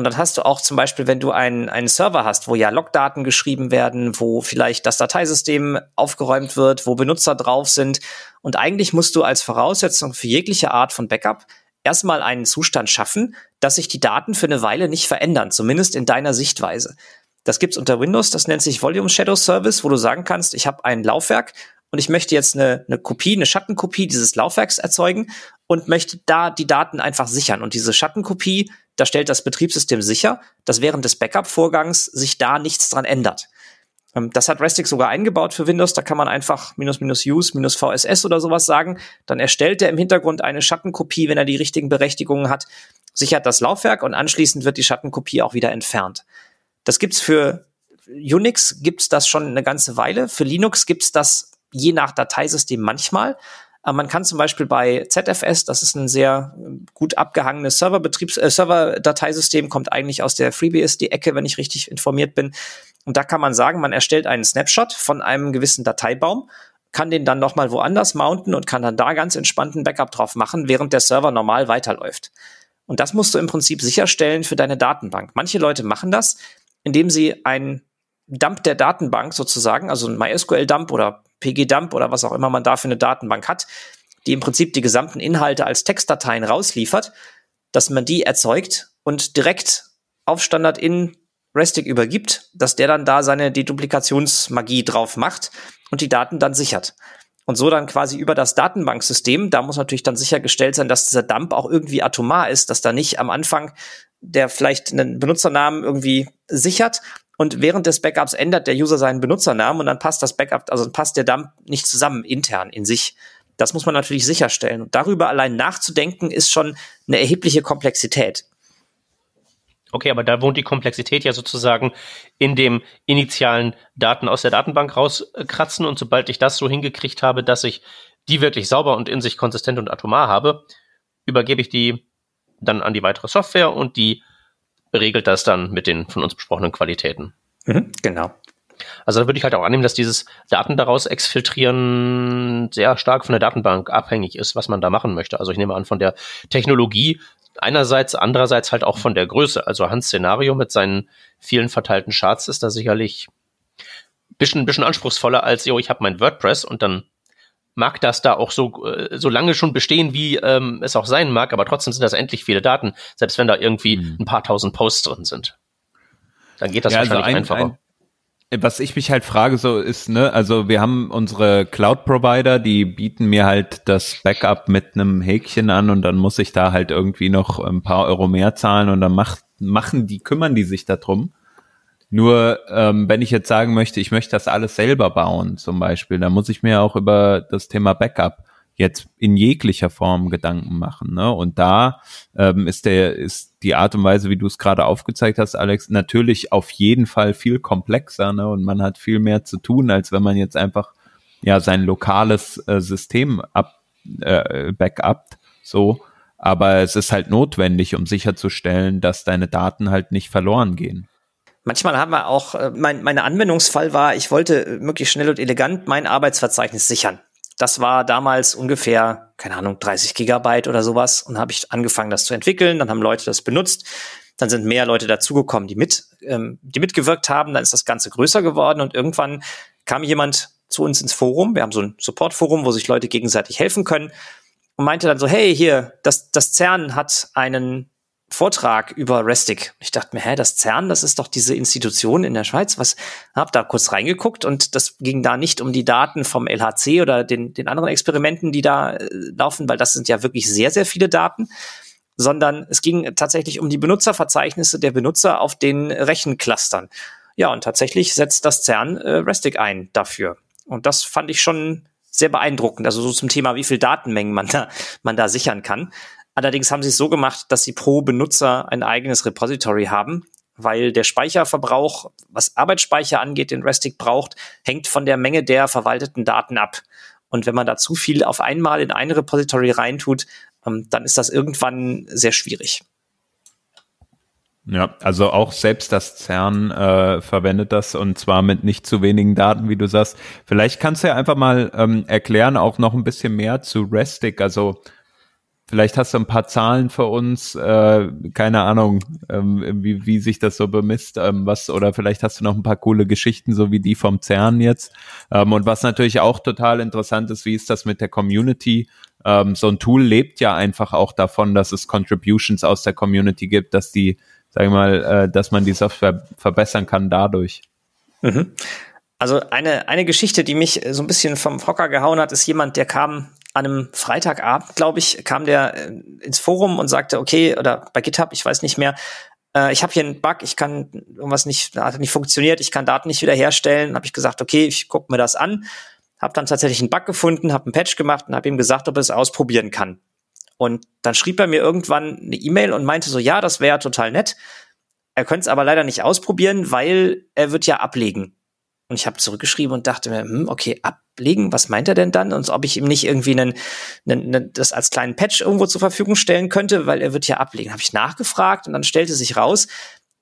Und dann hast du auch zum Beispiel, wenn du einen, einen Server hast, wo ja Logdaten geschrieben werden, wo vielleicht das Dateisystem aufgeräumt wird, wo Benutzer drauf sind. Und eigentlich musst du als Voraussetzung für jegliche Art von Backup erstmal einen Zustand schaffen, dass sich die Daten für eine Weile nicht verändern, zumindest in deiner Sichtweise. Das gibt's unter Windows, das nennt sich Volume Shadow Service, wo du sagen kannst, ich habe ein Laufwerk und ich möchte jetzt eine, eine Kopie, eine Schattenkopie dieses Laufwerks erzeugen und möchte da die Daten einfach sichern. Und diese Schattenkopie, da stellt das Betriebssystem sicher, dass während des Backup-Vorgangs sich da nichts dran ändert. Ähm, das hat Restic sogar eingebaut für Windows. Da kann man einfach minus minus use minus VSS oder sowas sagen. Dann erstellt er im Hintergrund eine Schattenkopie, wenn er die richtigen Berechtigungen hat, sichert das Laufwerk und anschließend wird die Schattenkopie auch wieder entfernt. Das gibt's für Unix gibt's das schon eine ganze Weile. Für Linux gibt's das je nach Dateisystem manchmal. Aber man kann zum Beispiel bei ZFS, das ist ein sehr gut abgehangenes Serverbetriebs äh, Server-Dateisystem, kommt eigentlich aus der FreeBSD-Ecke, wenn ich richtig informiert bin. Und da kann man sagen, man erstellt einen Snapshot von einem gewissen Dateibaum, kann den dann nochmal woanders mounten und kann dann da ganz entspannten Backup drauf machen, während der Server normal weiterläuft. Und das musst du im Prinzip sicherstellen für deine Datenbank. Manche Leute machen das, indem sie einen Dump der Datenbank sozusagen, also ein MySQL-Dump oder PG-Dump oder was auch immer man da für eine Datenbank hat, die im Prinzip die gesamten Inhalte als Textdateien rausliefert, dass man die erzeugt und direkt auf Standard in Restic übergibt, dass der dann da seine Deduplikationsmagie drauf macht und die Daten dann sichert. Und so dann quasi über das Datenbanksystem, da muss natürlich dann sichergestellt sein, dass dieser Dump auch irgendwie atomar ist, dass da nicht am Anfang der vielleicht einen Benutzernamen irgendwie sichert und während des Backups ändert der User seinen Benutzernamen und dann passt das Backup, also passt der Dump nicht zusammen intern in sich. Das muss man natürlich sicherstellen. Und darüber allein nachzudenken ist schon eine erhebliche Komplexität. Okay, aber da wohnt die Komplexität ja sozusagen in dem initialen Daten aus der Datenbank rauskratzen und sobald ich das so hingekriegt habe, dass ich die wirklich sauber und in sich konsistent und atomar habe, übergebe ich die dann an die weitere Software und die regelt das dann mit den von uns besprochenen Qualitäten. Mhm, genau. Also da würde ich halt auch annehmen, dass dieses Daten daraus exfiltrieren sehr stark von der Datenbank abhängig ist, was man da machen möchte. Also ich nehme an, von der Technologie einerseits, andererseits halt auch von der Größe. Also Hans Szenario mit seinen vielen verteilten Charts ist da sicherlich bisschen, bisschen anspruchsvoller als, jo, ich habe mein WordPress und dann mag das da auch so, äh, so lange schon bestehen, wie ähm, es auch sein mag, aber trotzdem sind das endlich viele Daten, selbst wenn da irgendwie mhm. ein paar tausend Posts drin sind. Dann geht das ja, also wahrscheinlich also ein, einfacher. Ein, was ich mich halt frage, so ist, ne, also wir haben unsere Cloud-Provider, die bieten mir halt das Backup mit einem Häkchen an und dann muss ich da halt irgendwie noch ein paar Euro mehr zahlen und dann macht, machen die, kümmern die sich darum. Nur ähm, wenn ich jetzt sagen möchte, ich möchte das alles selber bauen, zum Beispiel, dann muss ich mir auch über das Thema Backup jetzt in jeglicher Form Gedanken machen. Ne? Und da ähm, ist der ist die Art und Weise, wie du es gerade aufgezeigt hast, Alex, natürlich auf jeden Fall viel komplexer. Ne? Und man hat viel mehr zu tun, als wenn man jetzt einfach ja sein lokales äh, System ab äh, backupt. So, aber es ist halt notwendig, um sicherzustellen, dass deine Daten halt nicht verloren gehen. Manchmal haben wir auch, äh, mein, mein Anwendungsfall war, ich wollte äh, möglichst schnell und elegant mein Arbeitsverzeichnis sichern. Das war damals ungefähr, keine Ahnung, 30 Gigabyte oder sowas. Und habe ich angefangen, das zu entwickeln. Dann haben Leute das benutzt. Dann sind mehr Leute dazugekommen, die mit, ähm, die mitgewirkt haben. Dann ist das Ganze größer geworden und irgendwann kam jemand zu uns ins Forum. Wir haben so ein Support-Forum, wo sich Leute gegenseitig helfen können und meinte dann so, hey, hier, das, das CERN hat einen Vortrag über Restic. Ich dachte mir, hä, das CERN, das ist doch diese Institution in der Schweiz. Was? Hab da kurz reingeguckt und das ging da nicht um die Daten vom LHC oder den, den anderen Experimenten, die da äh, laufen, weil das sind ja wirklich sehr, sehr viele Daten, sondern es ging tatsächlich um die Benutzerverzeichnisse der Benutzer auf den Rechenclustern. Ja, und tatsächlich setzt das CERN äh, Restic ein dafür. Und das fand ich schon sehr beeindruckend. Also so zum Thema, wie viel Datenmengen man da, man da sichern kann. Allerdings haben sie es so gemacht, dass sie pro Benutzer ein eigenes Repository haben, weil der Speicherverbrauch, was Arbeitsspeicher angeht, den Restic braucht, hängt von der Menge der verwalteten Daten ab. Und wenn man da zu viel auf einmal in ein Repository reintut, ähm, dann ist das irgendwann sehr schwierig. Ja, also auch selbst das CERN äh, verwendet das und zwar mit nicht zu wenigen Daten, wie du sagst. Vielleicht kannst du ja einfach mal ähm, erklären, auch noch ein bisschen mehr zu Restic. Also Vielleicht hast du ein paar Zahlen für uns, äh, keine Ahnung, ähm, wie, wie sich das so bemisst, ähm, was, oder vielleicht hast du noch ein paar coole Geschichten, so wie die vom CERN jetzt. Ähm, und was natürlich auch total interessant ist, wie ist das mit der Community? Ähm, so ein Tool lebt ja einfach auch davon, dass es Contributions aus der Community gibt, dass die, sag ich mal, äh, dass man die Software verbessern kann dadurch. Mhm. Also eine, eine Geschichte, die mich so ein bisschen vom Hocker gehauen hat, ist jemand, der kam an einem Freitagabend, glaube ich, kam der äh, ins Forum und sagte, okay, oder bei GitHub, ich weiß nicht mehr, äh, ich habe hier einen Bug, ich kann irgendwas nicht, hat nicht funktioniert, ich kann Daten nicht wiederherstellen. Habe ich gesagt, okay, ich gucke mir das an, habe dann tatsächlich einen Bug gefunden, habe einen Patch gemacht und habe ihm gesagt, ob er es ausprobieren kann. Und dann schrieb er mir irgendwann eine E-Mail und meinte so, ja, das wäre total nett. Er könnte es aber leider nicht ausprobieren, weil er wird ja ablegen. Und ich habe zurückgeschrieben und dachte mir, hm, okay, ablegen, was meint er denn dann? Und ob ich ihm nicht irgendwie einen, einen, einen, das als kleinen Patch irgendwo zur Verfügung stellen könnte, weil er wird ja ablegen. Habe ich nachgefragt und dann stellte sich raus,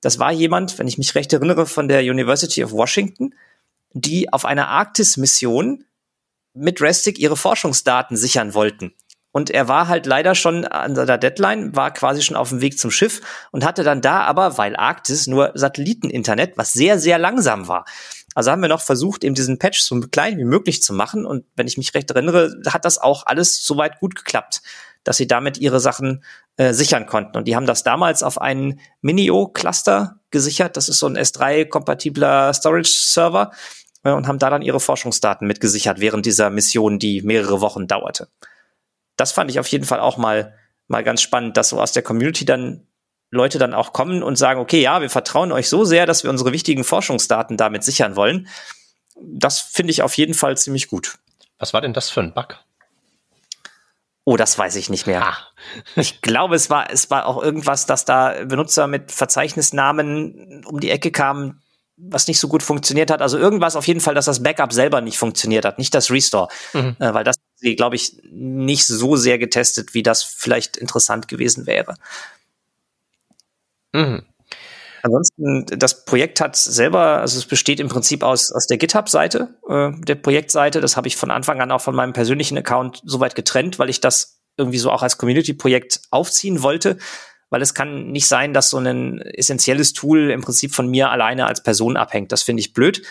das war jemand, wenn ich mich recht erinnere, von der University of Washington, die auf einer Arktis-Mission mit Restic ihre Forschungsdaten sichern wollten. Und er war halt leider schon an der Deadline, war quasi schon auf dem Weg zum Schiff und hatte dann da aber, weil Arktis nur Satelliteninternet, was sehr, sehr langsam war. Also haben wir noch versucht, eben diesen Patch so klein wie möglich zu machen. Und wenn ich mich recht erinnere, hat das auch alles soweit gut geklappt, dass sie damit ihre Sachen äh, sichern konnten. Und die haben das damals auf einen Minio-Cluster gesichert. Das ist so ein S3-kompatibler Storage-Server äh, und haben da dann ihre Forschungsdaten mitgesichert während dieser Mission, die mehrere Wochen dauerte. Das fand ich auf jeden Fall auch mal, mal ganz spannend, dass so aus der Community dann Leute dann auch kommen und sagen, okay, ja, wir vertrauen euch so sehr, dass wir unsere wichtigen Forschungsdaten damit sichern wollen. Das finde ich auf jeden Fall ziemlich gut. Was war denn das für ein Bug? Oh, das weiß ich nicht mehr. Ah. Ich glaube, es war, es war auch irgendwas, dass da Benutzer mit Verzeichnisnamen um die Ecke kamen, was nicht so gut funktioniert hat. Also irgendwas auf jeden Fall, dass das Backup selber nicht funktioniert hat, nicht das Restore. Mhm. Äh, weil das, glaube ich, nicht so sehr getestet, wie das vielleicht interessant gewesen wäre. Mhm. Ansonsten, das Projekt hat selber, also es besteht im Prinzip aus, aus der GitHub-Seite, äh, der Projektseite. Das habe ich von Anfang an auch von meinem persönlichen Account soweit getrennt, weil ich das irgendwie so auch als Community-Projekt aufziehen wollte. Weil es kann nicht sein, dass so ein essentielles Tool im Prinzip von mir alleine als Person abhängt. Das finde ich blöd.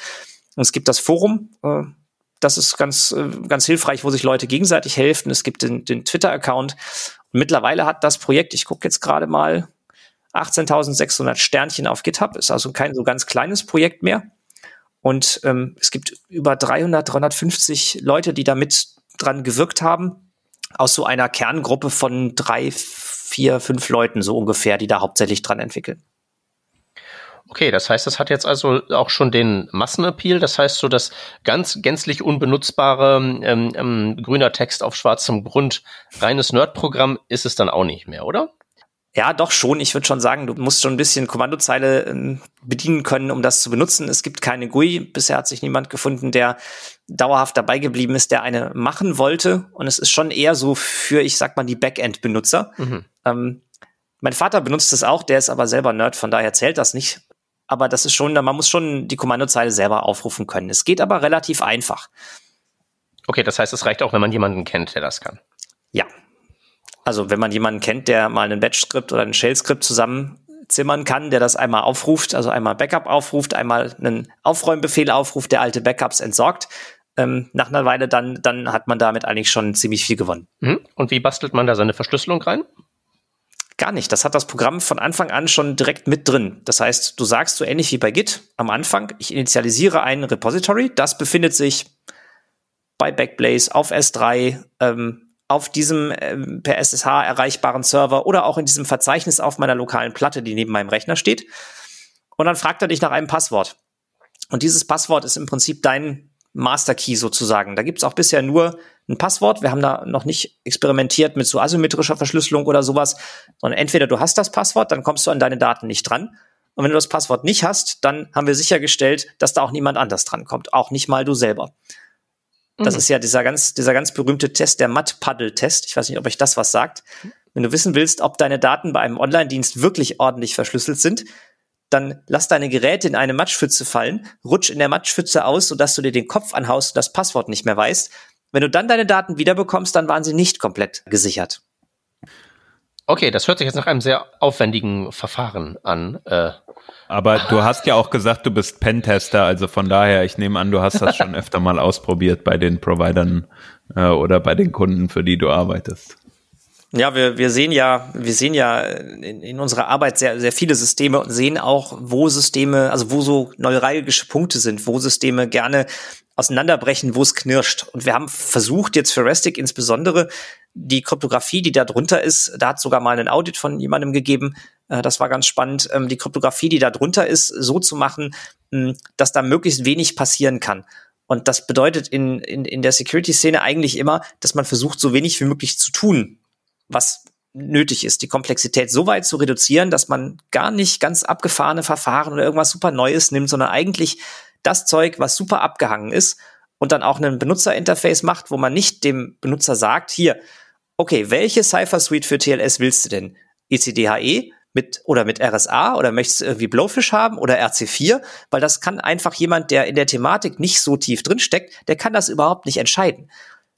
Und es gibt das Forum, äh, das ist ganz, äh, ganz hilfreich, wo sich Leute gegenseitig helfen. Es gibt den, den Twitter-Account. Mittlerweile hat das Projekt, ich gucke jetzt gerade mal, 18.600 Sternchen auf GitHub, ist also kein so ganz kleines Projekt mehr. Und ähm, es gibt über 300, 350 Leute, die damit dran gewirkt haben, aus so einer Kerngruppe von drei, vier, fünf Leuten so ungefähr, die da hauptsächlich dran entwickeln. Okay, das heißt, das hat jetzt also auch schon den Massenappeal. Das heißt, so das ganz gänzlich unbenutzbare ähm, ähm, grüner Text auf schwarzem Grund, reines Nerd-Programm ist es dann auch nicht mehr, oder? Ja, doch schon. Ich würde schon sagen, du musst schon ein bisschen Kommandozeile äh, bedienen können, um das zu benutzen. Es gibt keine GUI. Bisher hat sich niemand gefunden, der dauerhaft dabei geblieben ist, der eine machen wollte. Und es ist schon eher so für, ich sag mal, die Backend-Benutzer. Mhm. Ähm, mein Vater benutzt es auch, der ist aber selber Nerd, von daher zählt das nicht. Aber das ist schon, man muss schon die Kommandozeile selber aufrufen können. Es geht aber relativ einfach. Okay, das heißt, es reicht auch, wenn man jemanden kennt, der das kann. Ja, also wenn man jemanden kennt, der mal einen Batch-Skript oder ein Shell-Skript zusammenzimmern kann, der das einmal aufruft, also einmal Backup aufruft, einmal einen Aufräumbefehl aufruft, der alte Backups entsorgt, ähm, nach einer Weile, dann, dann hat man damit eigentlich schon ziemlich viel gewonnen. Mhm. Und wie bastelt man da seine Verschlüsselung rein? Gar nicht. Das hat das Programm von Anfang an schon direkt mit drin. Das heißt, du sagst so ähnlich wie bei Git am Anfang, ich initialisiere ein Repository, das befindet sich bei Backblaze auf S3, ähm, auf diesem äh, per SSH erreichbaren Server oder auch in diesem Verzeichnis auf meiner lokalen Platte, die neben meinem Rechner steht. Und dann fragt er dich nach einem Passwort. Und dieses Passwort ist im Prinzip dein Master Key sozusagen. Da gibt's auch bisher nur ein Passwort. Wir haben da noch nicht experimentiert mit so asymmetrischer Verschlüsselung oder sowas, sondern entweder du hast das Passwort, dann kommst du an deine Daten nicht dran. Und wenn du das Passwort nicht hast, dann haben wir sichergestellt, dass da auch niemand anders drankommt, auch nicht mal du selber. Das mhm. ist ja dieser ganz, dieser ganz berühmte Test, der Matt-Paddle-Test. Ich weiß nicht, ob euch das was sagt. Wenn du wissen willst, ob deine Daten bei einem Online-Dienst wirklich ordentlich verschlüsselt sind, dann lass deine Geräte in eine Matschpfütze fallen, rutsch in der Matschpfütze aus, sodass du dir den Kopf anhaust und das Passwort nicht mehr weißt. Wenn du dann deine Daten wiederbekommst, dann waren sie nicht komplett gesichert. Okay, das hört sich jetzt nach einem sehr aufwendigen Verfahren an. Äh, aber du hast ja auch gesagt, du bist Pentester, also von daher, ich nehme an, du hast das schon öfter mal ausprobiert bei den Providern äh, oder bei den Kunden, für die du arbeitest. Ja, wir, wir sehen ja, wir sehen ja in, in unserer Arbeit sehr, sehr viele Systeme und sehen auch, wo Systeme, also wo so neuralgische Punkte sind, wo Systeme gerne auseinanderbrechen, wo es knirscht. Und wir haben versucht, jetzt für Restic insbesondere, die Kryptographie, die da drunter ist, da hat sogar mal einen Audit von jemandem gegeben, äh, das war ganz spannend, ähm, die Kryptographie, die da drunter ist, so zu machen, mh, dass da möglichst wenig passieren kann. Und das bedeutet in, in, in der Security-Szene eigentlich immer, dass man versucht, so wenig wie möglich zu tun, was nötig ist, die Komplexität so weit zu reduzieren, dass man gar nicht ganz abgefahrene Verfahren oder irgendwas super Neues nimmt, sondern eigentlich das Zeug, was super abgehangen ist und dann auch ein Benutzerinterface macht, wo man nicht dem Benutzer sagt, hier, okay, welche Cypher Suite für TLS willst du denn? ECDHE mit oder mit RSA oder möchtest du irgendwie Blowfish haben oder RC4, weil das kann einfach jemand, der in der Thematik nicht so tief drin steckt, der kann das überhaupt nicht entscheiden.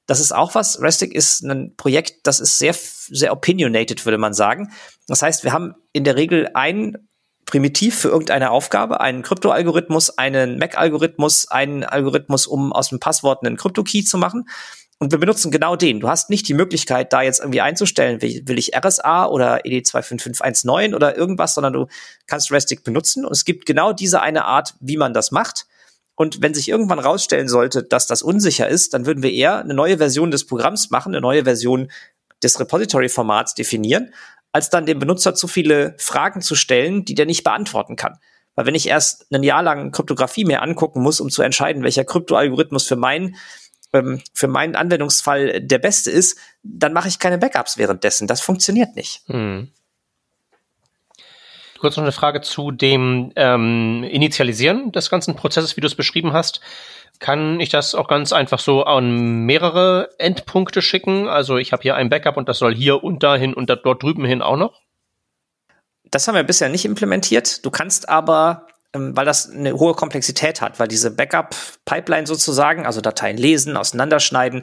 Das ist auch was. Restic ist ein Projekt, das ist sehr, sehr opinionated, würde man sagen. Das heißt, wir haben in der Regel ein Primitiv für irgendeine Aufgabe, einen Krypto-Algorithmus, einen Mac-Algorithmus, einen Algorithmus, um aus dem Passwort einen Krypto-Key zu machen. Und wir benutzen genau den. Du hast nicht die Möglichkeit, da jetzt irgendwie einzustellen, will, ich RSA oder ED25519 oder irgendwas, sondern du kannst Restic benutzen. Und es gibt genau diese eine Art, wie man das macht. Und wenn sich irgendwann rausstellen sollte, dass das unsicher ist, dann würden wir eher eine neue Version des Programms machen, eine neue Version des Repository-Formats definieren, als dann dem Benutzer zu viele Fragen zu stellen, die der nicht beantworten kann. Weil wenn ich erst ein Jahr lang Kryptographie mir angucken muss, um zu entscheiden, welcher Kryptoalgorithmus für mein ähm, für meinen Anwendungsfall der beste ist, dann mache ich keine Backups währenddessen. Das funktioniert nicht. Hm. Kurz noch eine Frage zu dem ähm, Initialisieren des ganzen Prozesses, wie du es beschrieben hast. Kann ich das auch ganz einfach so an mehrere Endpunkte schicken? Also ich habe hier ein Backup und das soll hier und dahin und dort drüben hin auch noch? Das haben wir bisher nicht implementiert. Du kannst aber ähm, weil das eine hohe Komplexität hat, weil diese Backup-Pipeline sozusagen, also Dateien lesen, auseinanderschneiden,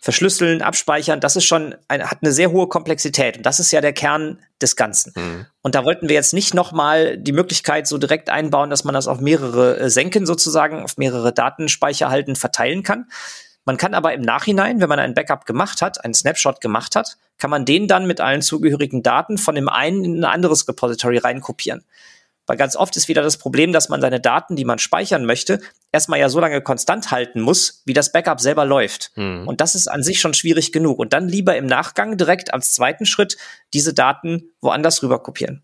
verschlüsseln, abspeichern, das ist schon eine, hat eine sehr hohe Komplexität und das ist ja der Kern des Ganzen. Mhm. Und da wollten wir jetzt nicht nochmal die Möglichkeit so direkt einbauen, dass man das auf mehrere äh, Senken sozusagen, auf mehrere Datenspeicher halten, verteilen kann. Man kann aber im Nachhinein, wenn man ein Backup gemacht hat, einen Snapshot gemacht hat, kann man den dann mit allen zugehörigen Daten von dem einen in ein anderes Repository reinkopieren. Weil ganz oft ist wieder das Problem, dass man seine Daten, die man speichern möchte, erstmal ja so lange konstant halten muss, wie das Backup selber läuft. Mhm. Und das ist an sich schon schwierig genug. Und dann lieber im Nachgang direkt als zweiten Schritt diese Daten woanders rüber kopieren.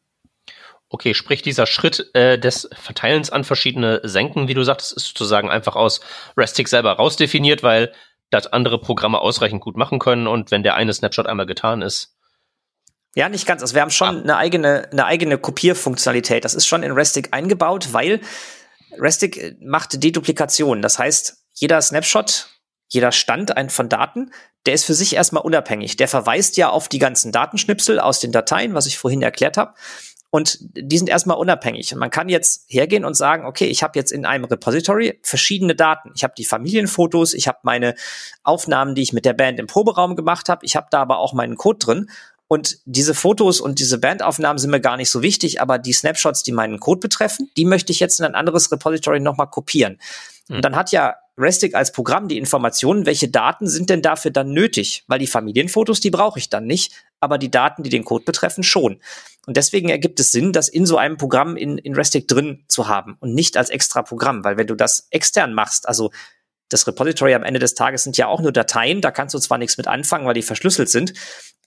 Okay, sprich dieser Schritt äh, des Verteilens an verschiedene Senken, wie du sagtest, ist sozusagen einfach aus Restic selber rausdefiniert, weil das andere Programme ausreichend gut machen können und wenn der eine Snapshot einmal getan ist, ja, nicht ganz. Also wir haben schon ah. eine eigene, eine eigene Kopierfunktionalität. Das ist schon in Restic eingebaut, weil Restic äh, macht Deduplikation. Das heißt, jeder Snapshot, jeder Stand von Daten, der ist für sich erstmal unabhängig. Der verweist ja auf die ganzen Datenschnipsel aus den Dateien, was ich vorhin erklärt habe. Und die sind erstmal unabhängig. Und man kann jetzt hergehen und sagen, okay, ich habe jetzt in einem Repository verschiedene Daten. Ich habe die Familienfotos, ich habe meine Aufnahmen, die ich mit der Band im Proberaum gemacht habe, ich habe da aber auch meinen Code drin. Und diese Fotos und diese Bandaufnahmen sind mir gar nicht so wichtig, aber die Snapshots, die meinen Code betreffen, die möchte ich jetzt in ein anderes Repository nochmal kopieren. Mhm. Und dann hat ja Restic als Programm die Informationen, welche Daten sind denn dafür dann nötig? Weil die Familienfotos, die brauche ich dann nicht, aber die Daten, die den Code betreffen, schon. Und deswegen ergibt es Sinn, das in so einem Programm in, in Restic drin zu haben und nicht als extra Programm, weil wenn du das extern machst, also das Repository am Ende des Tages sind ja auch nur Dateien, da kannst du zwar nichts mit anfangen, weil die verschlüsselt sind,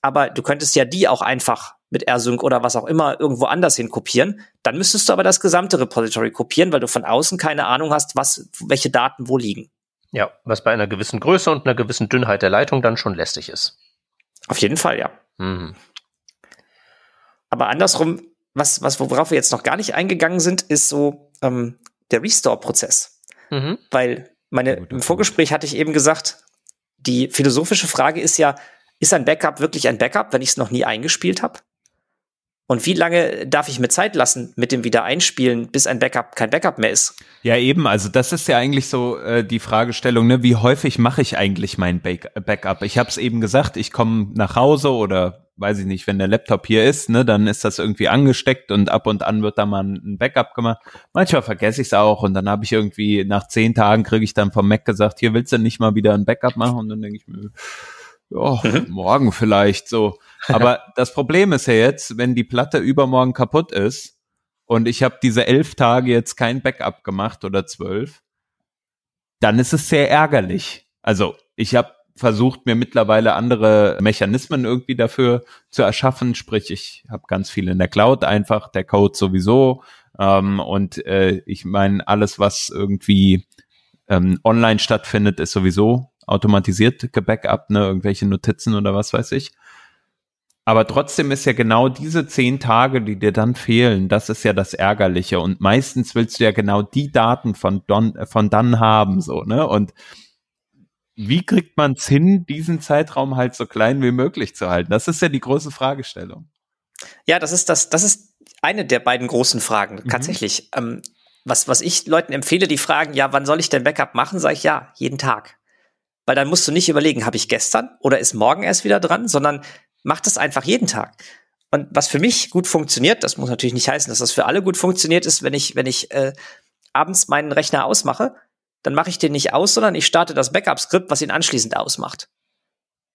aber du könntest ja die auch einfach mit AirSync oder was auch immer irgendwo anders hin kopieren. Dann müsstest du aber das gesamte Repository kopieren, weil du von außen keine Ahnung hast, was, welche Daten wo liegen. Ja, was bei einer gewissen Größe und einer gewissen Dünnheit der Leitung dann schon lästig ist. Auf jeden Fall, ja. Mhm. Aber andersrum, was, was, worauf wir jetzt noch gar nicht eingegangen sind, ist so ähm, der Restore-Prozess. Mhm. Weil meine, im Vorgespräch hatte ich eben gesagt, die philosophische Frage ist ja, ist ein Backup wirklich ein Backup, wenn ich es noch nie eingespielt habe? Und wie lange darf ich mir Zeit lassen mit dem Wiedereinspielen, bis ein Backup kein Backup mehr ist? Ja, eben. Also das ist ja eigentlich so äh, die Fragestellung, ne? wie häufig mache ich eigentlich mein Back Backup? Ich habe es eben gesagt, ich komme nach Hause oder weiß ich nicht, wenn der Laptop hier ist, ne, dann ist das irgendwie angesteckt und ab und an wird da mal ein Backup gemacht. Manchmal vergesse ich es auch und dann habe ich irgendwie nach zehn Tagen kriege ich dann vom Mac gesagt, hier willst du nicht mal wieder ein Backup machen und dann denke ich mir, ja, mhm. morgen vielleicht so. Aber das Problem ist ja jetzt, wenn die Platte übermorgen kaputt ist und ich habe diese elf Tage jetzt kein Backup gemacht oder zwölf, dann ist es sehr ärgerlich. Also ich habe versucht, mir mittlerweile andere Mechanismen irgendwie dafür zu erschaffen. Sprich, ich habe ganz viel in der Cloud einfach, der Code sowieso. Ähm, und äh, ich meine, alles, was irgendwie ähm, online stattfindet, ist sowieso automatisiert gebackupt, ne, irgendwelche Notizen oder was weiß ich. Aber trotzdem ist ja genau diese zehn Tage, die dir dann fehlen, das ist ja das Ärgerliche. Und meistens willst du ja genau die Daten von, Don, von dann haben, so, ne? Und wie kriegt man es hin, diesen Zeitraum halt so klein wie möglich zu halten? Das ist ja die große Fragestellung. Ja, das ist das, das ist eine der beiden großen Fragen, mhm. tatsächlich. Ähm, was, was ich Leuten empfehle, die fragen, ja, wann soll ich denn Backup machen, sage ich ja, jeden Tag weil dann musst du nicht überlegen, habe ich gestern oder ist morgen erst wieder dran, sondern mach das einfach jeden Tag. Und was für mich gut funktioniert, das muss natürlich nicht heißen, dass das für alle gut funktioniert, ist, wenn ich, wenn ich äh, abends meinen Rechner ausmache, dann mache ich den nicht aus, sondern ich starte das Backup-Skript, was ihn anschließend ausmacht.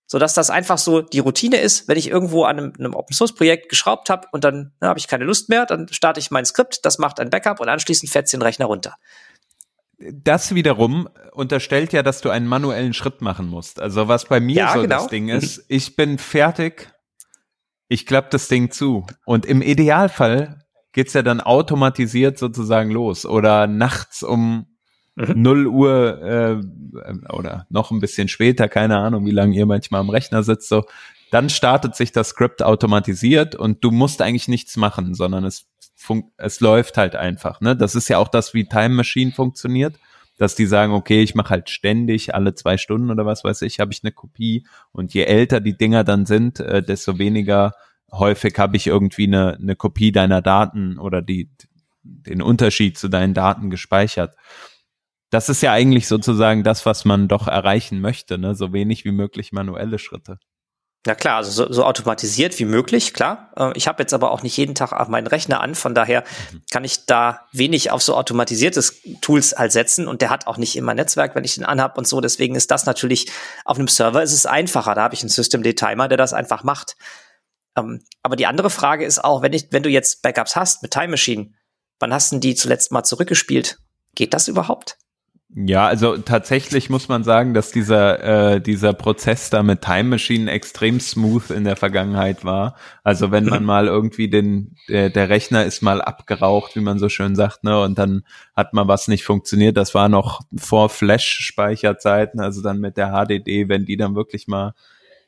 Sodass das einfach so die Routine ist, wenn ich irgendwo an einem, einem Open-Source-Projekt geschraubt habe und dann ne, habe ich keine Lust mehr, dann starte ich mein Skript, das macht ein Backup und anschließend fährt den Rechner runter das wiederum unterstellt ja, dass du einen manuellen Schritt machen musst. Also was bei mir ja, so genau. das Ding ist, ich bin fertig, ich klappe das Ding zu. Und im Idealfall geht's ja dann automatisiert sozusagen los. Oder nachts um mhm. 0 Uhr äh, oder noch ein bisschen später, keine Ahnung, wie lange ihr manchmal am Rechner sitzt, so, dann startet sich das Skript automatisiert und du musst eigentlich nichts machen, sondern es, es läuft halt einfach. Ne? Das ist ja auch das, wie Time Machine funktioniert, dass die sagen, okay, ich mache halt ständig alle zwei Stunden oder was weiß ich, habe ich eine Kopie und je älter die Dinger dann sind, äh, desto weniger häufig habe ich irgendwie eine, eine Kopie deiner Daten oder die, den Unterschied zu deinen Daten gespeichert. Das ist ja eigentlich sozusagen das, was man doch erreichen möchte, ne? so wenig wie möglich manuelle Schritte. Ja klar, also so, so automatisiert wie möglich, klar. Äh, ich habe jetzt aber auch nicht jeden Tag meinen Rechner an, von daher mhm. kann ich da wenig auf so automatisiertes Tools halt setzen und der hat auch nicht immer Netzwerk, wenn ich den anhab und so. Deswegen ist das natürlich auf einem Server ist es einfacher. Da habe ich einen System-D-Timer, der das einfach macht. Ähm, aber die andere Frage ist auch, wenn ich, wenn du jetzt Backups hast mit Time Machine, wann hast du die zuletzt mal zurückgespielt? Geht das überhaupt? Ja, also tatsächlich muss man sagen, dass dieser, äh, dieser Prozess da mit Time Machine extrem smooth in der Vergangenheit war. Also wenn man mhm. mal irgendwie den, der, der Rechner ist mal abgeraucht, wie man so schön sagt, ne, und dann hat mal was nicht funktioniert. Das war noch vor Flash-Speicherzeiten, also dann mit der HDD, wenn die dann wirklich mal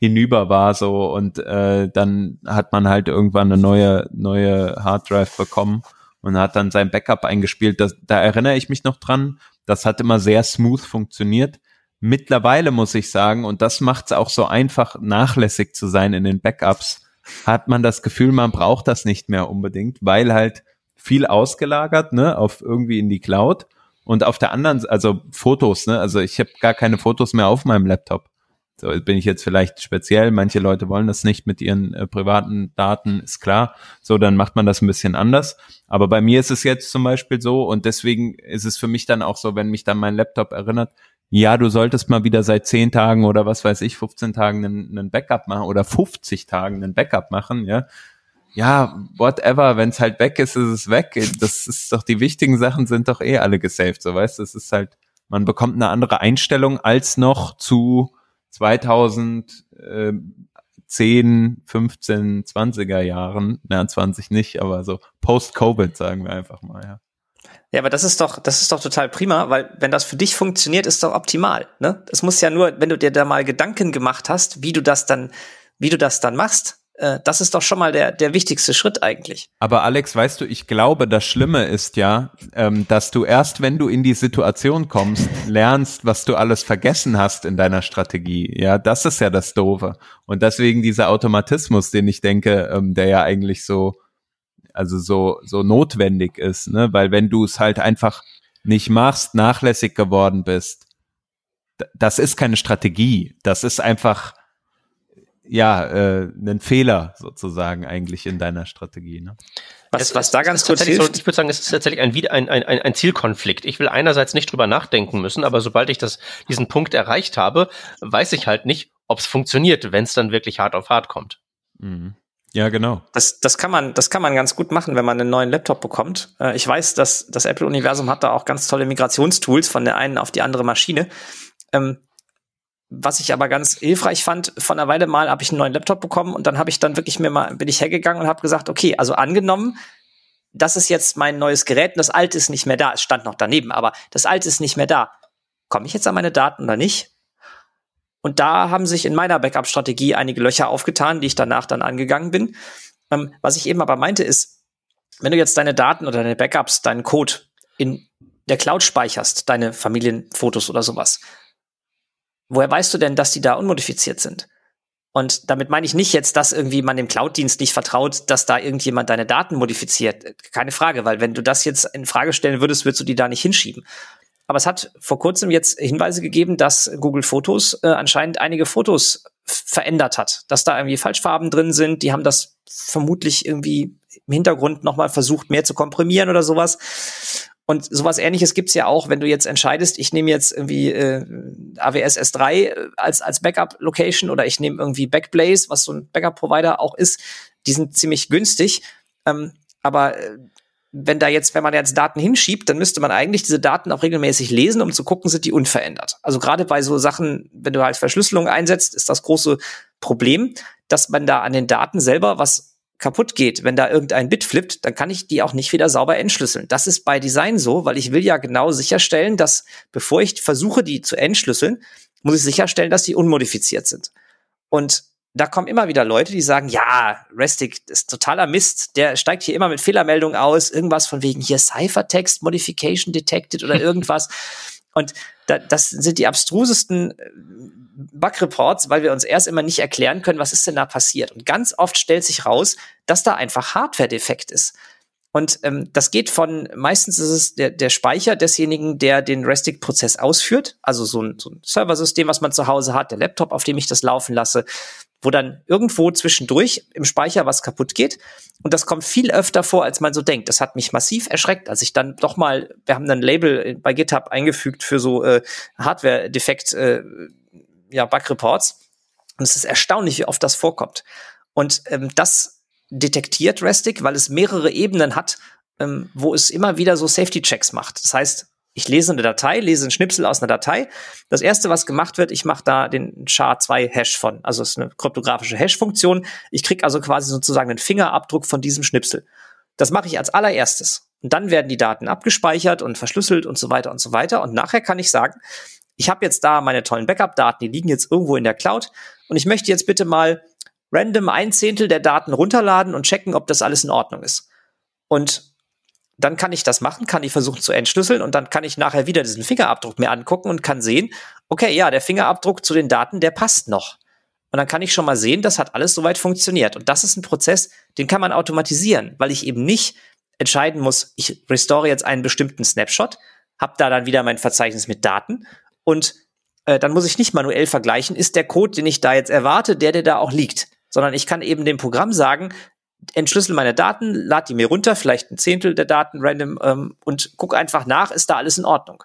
hinüber war so und äh, dann hat man halt irgendwann eine neue neue Harddrive bekommen und hat dann sein Backup eingespielt. Das, da erinnere ich mich noch dran. Das hat immer sehr smooth funktioniert. Mittlerweile muss ich sagen, und das macht es auch so einfach, nachlässig zu sein in den Backups, hat man das Gefühl, man braucht das nicht mehr unbedingt, weil halt viel ausgelagert, ne, auf irgendwie in die Cloud. Und auf der anderen, also Fotos, ne, also ich habe gar keine Fotos mehr auf meinem Laptop. So bin ich jetzt vielleicht speziell. Manche Leute wollen das nicht mit ihren äh, privaten Daten, ist klar. So, dann macht man das ein bisschen anders. Aber bei mir ist es jetzt zum Beispiel so und deswegen ist es für mich dann auch so, wenn mich dann mein Laptop erinnert, ja, du solltest mal wieder seit 10 Tagen oder was weiß ich, 15 Tagen einen, einen Backup machen oder 50 Tagen einen Backup machen, ja. Ja, whatever, wenn es halt weg ist, ist es weg. Das ist doch, die wichtigen Sachen sind doch eh alle gesaved, so weißt du, es ist halt, man bekommt eine andere Einstellung als noch zu 2010, 15, 20er Jahren, na 20 nicht, aber so Post-Covid sagen wir einfach mal, ja. Ja, aber das ist doch, das ist doch total prima, weil wenn das für dich funktioniert, ist doch optimal. Ne? Es muss ja nur, wenn du dir da mal Gedanken gemacht hast, wie du das dann, wie du das dann machst, äh, das ist doch schon mal der, der wichtigste Schritt eigentlich. Aber Alex, weißt du, ich glaube, das Schlimme ist ja, ähm, dass du erst, wenn du in die Situation kommst, lernst, was du alles vergessen hast in deiner Strategie. Ja, das ist ja das Doofe. Und deswegen dieser Automatismus, den ich denke, ähm, der ja eigentlich so, also so, so notwendig ist, ne? Weil wenn du es halt einfach nicht machst, nachlässig geworden bist, das ist keine Strategie. Das ist einfach, ja, äh, einen Fehler sozusagen eigentlich in deiner Strategie. Ne? Was, was da ganz kurz hilft. So, ich würde sagen, es ist tatsächlich ein, ein, ein, ein Zielkonflikt. Ich will einerseits nicht drüber nachdenken müssen, aber sobald ich das, diesen Punkt erreicht habe, weiß ich halt nicht, ob es funktioniert, wenn es dann wirklich hart auf hart kommt. Mhm. Ja, genau. Das, das kann man, das kann man ganz gut machen, wenn man einen neuen Laptop bekommt. Äh, ich weiß, dass das Apple-Universum hat da auch ganz tolle Migrationstools von der einen auf die andere Maschine. Ähm, was ich aber ganz hilfreich fand, von einer Weile mal habe ich einen neuen Laptop bekommen und dann habe ich dann wirklich mir mal, bin ich hergegangen und habe gesagt, okay, also angenommen, das ist jetzt mein neues Gerät und das alte ist nicht mehr da. Es stand noch daneben, aber das alte ist nicht mehr da. Komme ich jetzt an meine Daten oder nicht? Und da haben sich in meiner Backup-Strategie einige Löcher aufgetan, die ich danach dann angegangen bin. Ähm, was ich eben aber meinte ist, wenn du jetzt deine Daten oder deine Backups, deinen Code in der Cloud speicherst, deine Familienfotos oder sowas, woher weißt du denn, dass die da unmodifiziert sind? Und damit meine ich nicht jetzt, dass irgendwie man dem Cloud-Dienst nicht vertraut, dass da irgendjemand deine Daten modifiziert. Keine Frage, weil wenn du das jetzt in Frage stellen würdest, würdest du die da nicht hinschieben. Aber es hat vor kurzem jetzt Hinweise gegeben, dass Google Fotos äh, anscheinend einige Fotos verändert hat, dass da irgendwie Falschfarben drin sind. Die haben das vermutlich irgendwie im Hintergrund nochmal versucht, mehr zu komprimieren oder sowas. Und sowas ähnliches gibt's ja auch, wenn du jetzt entscheidest, ich nehme jetzt irgendwie äh, AWS S3 äh, als, als Backup-Location oder ich nehme irgendwie Backblaze, was so ein Backup-Provider auch ist. Die sind ziemlich günstig. Ähm, aber äh, wenn da jetzt, wenn man jetzt Daten hinschiebt, dann müsste man eigentlich diese Daten auch regelmäßig lesen, um zu gucken, sind die unverändert. Also gerade bei so Sachen, wenn du halt Verschlüsselung einsetzt, ist das große Problem, dass man da an den Daten selber was kaputt geht, wenn da irgendein Bit flippt, dann kann ich die auch nicht wieder sauber entschlüsseln. Das ist bei Design so, weil ich will ja genau sicherstellen, dass bevor ich versuche, die zu entschlüsseln, muss ich sicherstellen, dass die unmodifiziert sind. Und da kommen immer wieder Leute, die sagen, ja, Restic ist totaler Mist, der steigt hier immer mit Fehlermeldungen aus, irgendwas von wegen hier Cyphertext Modification Detected oder irgendwas. Und da, das sind die abstrusesten Bug-Reports, weil wir uns erst immer nicht erklären können, was ist denn da passiert. Und ganz oft stellt sich raus, dass da einfach Hardware-Defekt ist. Und ähm, das geht von, meistens ist es der, der Speicher desjenigen, der den Restic-Prozess ausführt, also so ein, so ein Serversystem, was man zu Hause hat, der Laptop, auf dem ich das laufen lasse, wo dann irgendwo zwischendurch im Speicher was kaputt geht. Und das kommt viel öfter vor, als man so denkt. Das hat mich massiv erschreckt, als ich dann doch mal, wir haben dann ein Label bei GitHub eingefügt für so äh, Hardware-Defekt, äh, ja, Bug-Reports. Und es ist erstaunlich, wie oft das vorkommt. Und ähm, das detektiert Restic, weil es mehrere Ebenen hat, ähm, wo es immer wieder so Safety-Checks macht. Das heißt, ich lese eine Datei, lese einen Schnipsel aus einer Datei. Das erste, was gemacht wird, ich mache da den SHA-2-Hash von. Also es ist eine kryptografische Hash-Funktion. Ich kriege also quasi sozusagen einen Fingerabdruck von diesem Schnipsel. Das mache ich als allererstes. Und dann werden die Daten abgespeichert und verschlüsselt und so weiter und so weiter. Und nachher kann ich sagen, ich habe jetzt da meine tollen Backup-Daten, die liegen jetzt irgendwo in der Cloud. Und ich möchte jetzt bitte mal random ein Zehntel der Daten runterladen und checken, ob das alles in Ordnung ist. Und dann kann ich das machen, kann ich versuchen zu entschlüsseln und dann kann ich nachher wieder diesen Fingerabdruck mir angucken und kann sehen, okay, ja, der Fingerabdruck zu den Daten, der passt noch. Und dann kann ich schon mal sehen, das hat alles soweit funktioniert. Und das ist ein Prozess, den kann man automatisieren, weil ich eben nicht entscheiden muss, ich restore jetzt einen bestimmten Snapshot, habe da dann wieder mein Verzeichnis mit Daten und äh, dann muss ich nicht manuell vergleichen, ist der Code, den ich da jetzt erwarte, der, der da auch liegt sondern ich kann eben dem Programm sagen, entschlüssel meine Daten, lad die mir runter, vielleicht ein Zehntel der Daten random ähm, und guck einfach nach, ist da alles in Ordnung.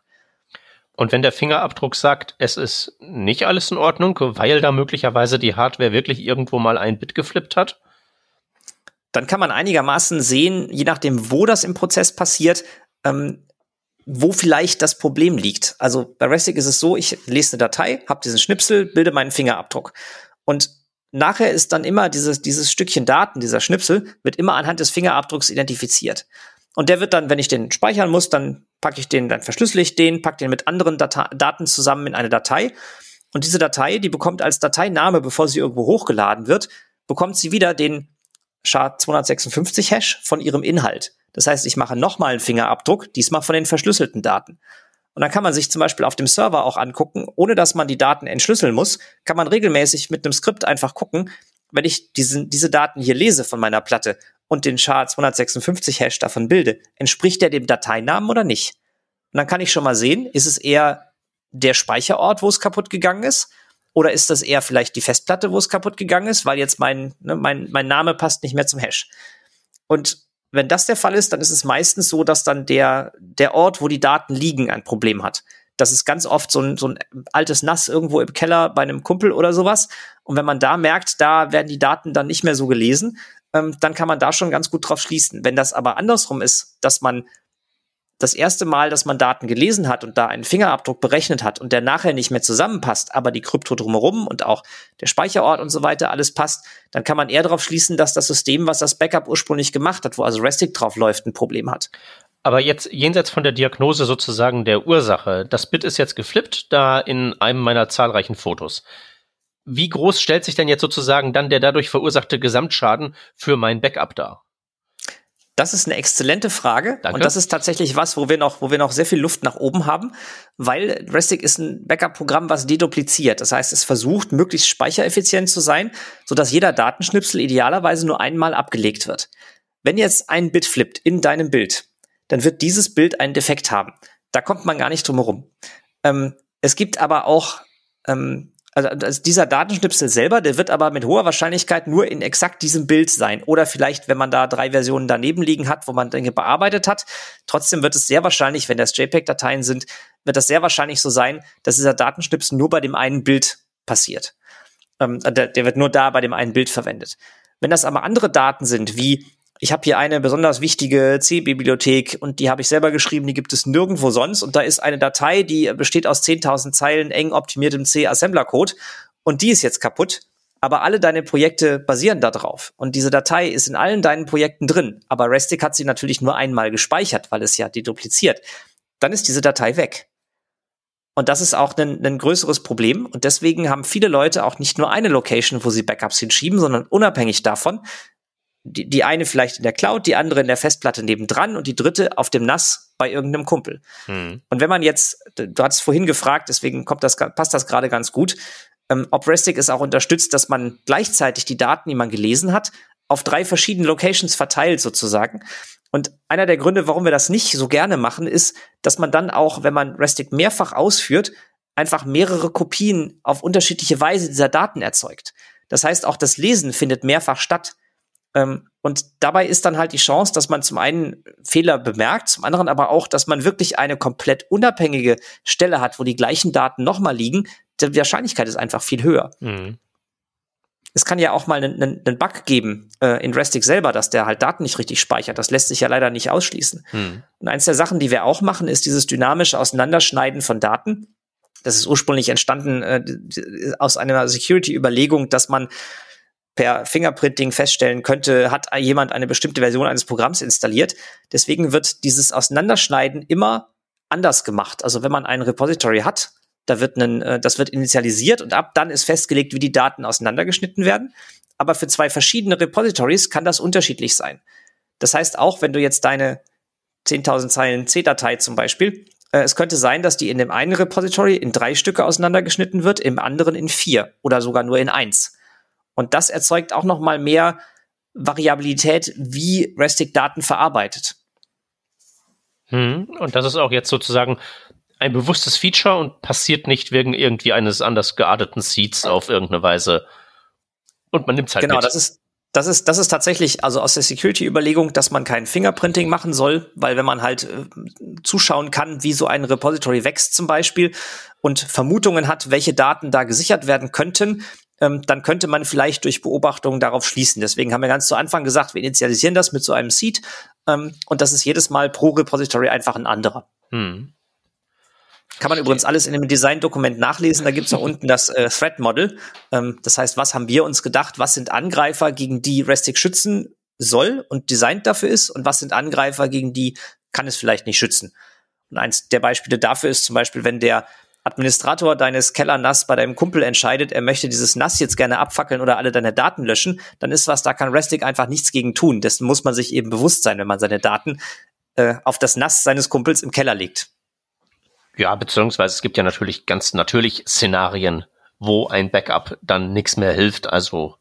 Und wenn der Fingerabdruck sagt, es ist nicht alles in Ordnung, weil da möglicherweise die Hardware wirklich irgendwo mal ein Bit geflippt hat? Dann kann man einigermaßen sehen, je nachdem, wo das im Prozess passiert, ähm, wo vielleicht das Problem liegt. Also bei Restic ist es so, ich lese eine Datei, habe diesen Schnipsel, bilde meinen Fingerabdruck. Und nachher ist dann immer dieses, dieses Stückchen Daten, dieser Schnipsel, wird immer anhand des Fingerabdrucks identifiziert. Und der wird dann, wenn ich den speichern muss, dann packe ich den, dann verschlüssel ich den, packe den mit anderen Data Daten zusammen in eine Datei. Und diese Datei, die bekommt als Dateiname, bevor sie irgendwo hochgeladen wird, bekommt sie wieder den SHA-256-Hash von ihrem Inhalt. Das heißt, ich mache nochmal einen Fingerabdruck, diesmal von den verschlüsselten Daten. Und dann kann man sich zum Beispiel auf dem Server auch angucken, ohne dass man die Daten entschlüsseln muss, kann man regelmäßig mit einem Skript einfach gucken, wenn ich diesen, diese Daten hier lese von meiner Platte und den SHA-256-Hash davon bilde, entspricht der dem Dateinamen oder nicht? Und dann kann ich schon mal sehen, ist es eher der Speicherort, wo es kaputt gegangen ist? Oder ist das eher vielleicht die Festplatte, wo es kaputt gegangen ist, weil jetzt mein, ne, mein, mein Name passt nicht mehr zum Hash? Und wenn das der Fall ist, dann ist es meistens so, dass dann der, der Ort, wo die Daten liegen, ein Problem hat. Das ist ganz oft so ein, so ein altes Nass irgendwo im Keller bei einem Kumpel oder sowas. Und wenn man da merkt, da werden die Daten dann nicht mehr so gelesen, ähm, dann kann man da schon ganz gut drauf schließen. Wenn das aber andersrum ist, dass man das erste Mal, dass man Daten gelesen hat und da einen Fingerabdruck berechnet hat und der nachher nicht mehr zusammenpasst, aber die Krypto drumherum und auch der Speicherort und so weiter alles passt, dann kann man eher darauf schließen, dass das System, was das Backup ursprünglich gemacht hat, wo also Restic drauf läuft, ein Problem hat. Aber jetzt jenseits von der Diagnose sozusagen der Ursache, das Bit ist jetzt geflippt, da in einem meiner zahlreichen Fotos. Wie groß stellt sich denn jetzt sozusagen dann der dadurch verursachte Gesamtschaden für mein Backup dar? Das ist eine exzellente Frage. Danke. Und das ist tatsächlich was, wo wir noch, wo wir noch sehr viel Luft nach oben haben, weil Restic ist ein Backup-Programm, was dedupliziert. Das heißt, es versucht, möglichst speichereffizient zu sein, sodass jeder Datenschnipsel idealerweise nur einmal abgelegt wird. Wenn jetzt ein Bit flippt in deinem Bild, dann wird dieses Bild einen Defekt haben. Da kommt man gar nicht drum herum. Ähm, es gibt aber auch ähm, also, also dieser Datenschnipsel selber, der wird aber mit hoher Wahrscheinlichkeit nur in exakt diesem Bild sein. Oder vielleicht, wenn man da drei Versionen daneben liegen hat, wo man Dinge bearbeitet hat. Trotzdem wird es sehr wahrscheinlich, wenn das JPEG-Dateien sind, wird das sehr wahrscheinlich so sein, dass dieser Datenschnipsel nur bei dem einen Bild passiert. Ähm, der, der wird nur da bei dem einen Bild verwendet. Wenn das aber andere Daten sind, wie ich habe hier eine besonders wichtige C-Bibliothek und die habe ich selber geschrieben, die gibt es nirgendwo sonst. Und da ist eine Datei, die besteht aus 10.000 Zeilen eng optimiertem C-Assembler-Code und die ist jetzt kaputt. aber alle deine Projekte basieren darauf. Und diese Datei ist in allen deinen Projekten drin. Aber Restic hat sie natürlich nur einmal gespeichert, weil es ja dedupliziert. Dann ist diese Datei weg. Und das ist auch ein, ein größeres Problem. Und deswegen haben viele Leute auch nicht nur eine Location, wo sie Backups hinschieben, sondern unabhängig davon, die, die eine vielleicht in der Cloud, die andere in der Festplatte nebendran und die dritte auf dem NAS bei irgendeinem Kumpel. Hm. Und wenn man jetzt, du hast vorhin gefragt, deswegen kommt das, passt das gerade ganz gut, ähm, ob Restic es auch unterstützt, dass man gleichzeitig die Daten, die man gelesen hat, auf drei verschiedene Locations verteilt sozusagen. Und einer der Gründe, warum wir das nicht so gerne machen, ist, dass man dann auch, wenn man Restic mehrfach ausführt, einfach mehrere Kopien auf unterschiedliche Weise dieser Daten erzeugt. Das heißt, auch das Lesen findet mehrfach statt. Ähm, und dabei ist dann halt die Chance, dass man zum einen Fehler bemerkt, zum anderen aber auch, dass man wirklich eine komplett unabhängige Stelle hat, wo die gleichen Daten nochmal liegen. Die Wahrscheinlichkeit ist einfach viel höher. Mhm. Es kann ja auch mal einen, einen Bug geben äh, in Restic selber, dass der halt Daten nicht richtig speichert. Das lässt sich ja leider nicht ausschließen. Mhm. Und eins der Sachen, die wir auch machen, ist dieses dynamische Auseinanderschneiden von Daten. Das ist ursprünglich entstanden äh, aus einer Security-Überlegung, dass man per Fingerprinting feststellen könnte, hat jemand eine bestimmte Version eines Programms installiert. Deswegen wird dieses Auseinanderschneiden immer anders gemacht. Also wenn man ein Repository hat, da wird ein, äh, das wird initialisiert und ab dann ist festgelegt, wie die Daten auseinandergeschnitten werden. Aber für zwei verschiedene Repositories kann das unterschiedlich sein. Das heißt, auch wenn du jetzt deine 10.000 Zeilen C-Datei zum Beispiel, äh, es könnte sein, dass die in dem einen Repository in drei Stücke auseinandergeschnitten wird, im anderen in vier oder sogar nur in eins. Und das erzeugt auch noch mal mehr Variabilität, wie Restic Daten verarbeitet. Hm, und das ist auch jetzt sozusagen ein bewusstes Feature und passiert nicht wegen irgendwie eines anders gearteten Seeds auf irgendeine Weise. Und man nimmt es halt genau, mit. das ist das ist, das ist tatsächlich, also aus der Security-Überlegung, dass man kein Fingerprinting machen soll, weil wenn man halt äh, zuschauen kann, wie so ein Repository wächst zum Beispiel und Vermutungen hat, welche Daten da gesichert werden könnten, ähm, dann könnte man vielleicht durch Beobachtungen darauf schließen. Deswegen haben wir ganz zu Anfang gesagt, wir initialisieren das mit so einem Seed ähm, und das ist jedes Mal pro Repository einfach ein anderer. Hm. Kann man übrigens alles in dem Design-Dokument nachlesen. Da gibt's auch unten das äh, Threat-Model. Ähm, das heißt, was haben wir uns gedacht? Was sind Angreifer, gegen die Restic schützen soll und designt dafür ist? Und was sind Angreifer, gegen die kann es vielleicht nicht schützen? Und eins der Beispiele dafür ist zum Beispiel, wenn der Administrator deines Keller-NAS bei deinem Kumpel entscheidet, er möchte dieses NAS jetzt gerne abfackeln oder alle deine Daten löschen, dann ist was, da kann Restic einfach nichts gegen tun. Dessen muss man sich eben bewusst sein, wenn man seine Daten äh, auf das NAS seines Kumpels im Keller legt. Ja, beziehungsweise es gibt ja natürlich ganz natürlich Szenarien, wo ein Backup dann nichts mehr hilft. Also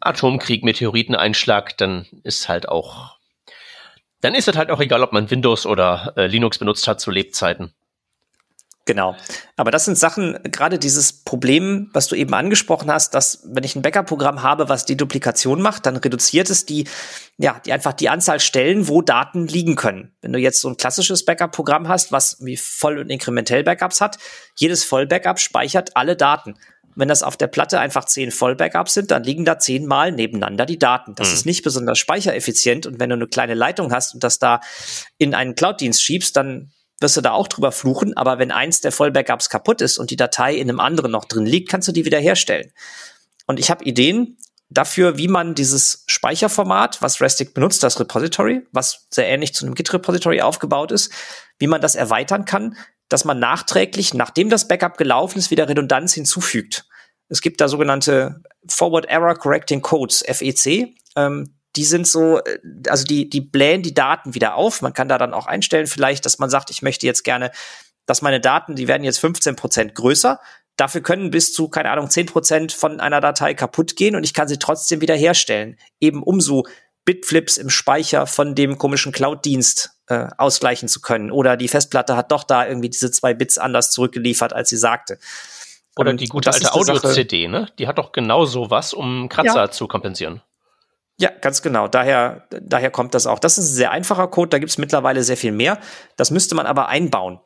Atomkrieg, Meteoriteneinschlag, dann ist halt auch, dann ist es halt auch egal, ob man Windows oder äh, Linux benutzt hat zu Lebzeiten. Genau. Aber das sind Sachen, gerade dieses Problem, was du eben angesprochen hast, dass wenn ich ein Backup-Programm habe, was die Duplikation macht, dann reduziert es die, ja, die einfach die Anzahl Stellen, wo Daten liegen können. Wenn du jetzt so ein klassisches Backup-Programm hast, was wie Voll- und Inkrementell-Backups hat, jedes Voll-Backup speichert alle Daten. Wenn das auf der Platte einfach zehn Voll-Backups sind, dann liegen da zehnmal nebeneinander die Daten. Das mhm. ist nicht besonders speichereffizient. Und wenn du eine kleine Leitung hast und das da in einen Cloud-Dienst schiebst, dann wirst du da auch drüber fluchen, aber wenn eins der Vollbackups kaputt ist und die Datei in einem anderen noch drin liegt, kannst du die wiederherstellen. Und ich habe Ideen dafür, wie man dieses Speicherformat, was Restic benutzt, das Repository, was sehr ähnlich zu einem Git-Repository aufgebaut ist, wie man das erweitern kann, dass man nachträglich, nachdem das Backup gelaufen ist, wieder Redundanz hinzufügt. Es gibt da sogenannte Forward Error Correcting Codes, FEC. Ähm, die sind so, äh, also die, die blähen die Daten wieder auf. Man kann da dann auch einstellen vielleicht, dass man sagt, ich möchte jetzt gerne, dass meine Daten, die werden jetzt 15 Prozent größer. Dafür können bis zu, keine Ahnung, 10 Prozent von einer Datei kaputt gehen und ich kann sie trotzdem wieder herstellen. Eben um so Bitflips im Speicher von dem komischen Cloud-Dienst äh, ausgleichen zu können. Oder die Festplatte hat doch da irgendwie diese zwei Bits anders zurückgeliefert, als sie sagte. Oder die gute alte Audio-CD, ne? Die hat doch genau so was, um Kratzer ja. zu kompensieren. Ja, ganz genau. Daher, daher kommt das auch. Das ist ein sehr einfacher Code, da gibt es mittlerweile sehr viel mehr. Das müsste man aber einbauen.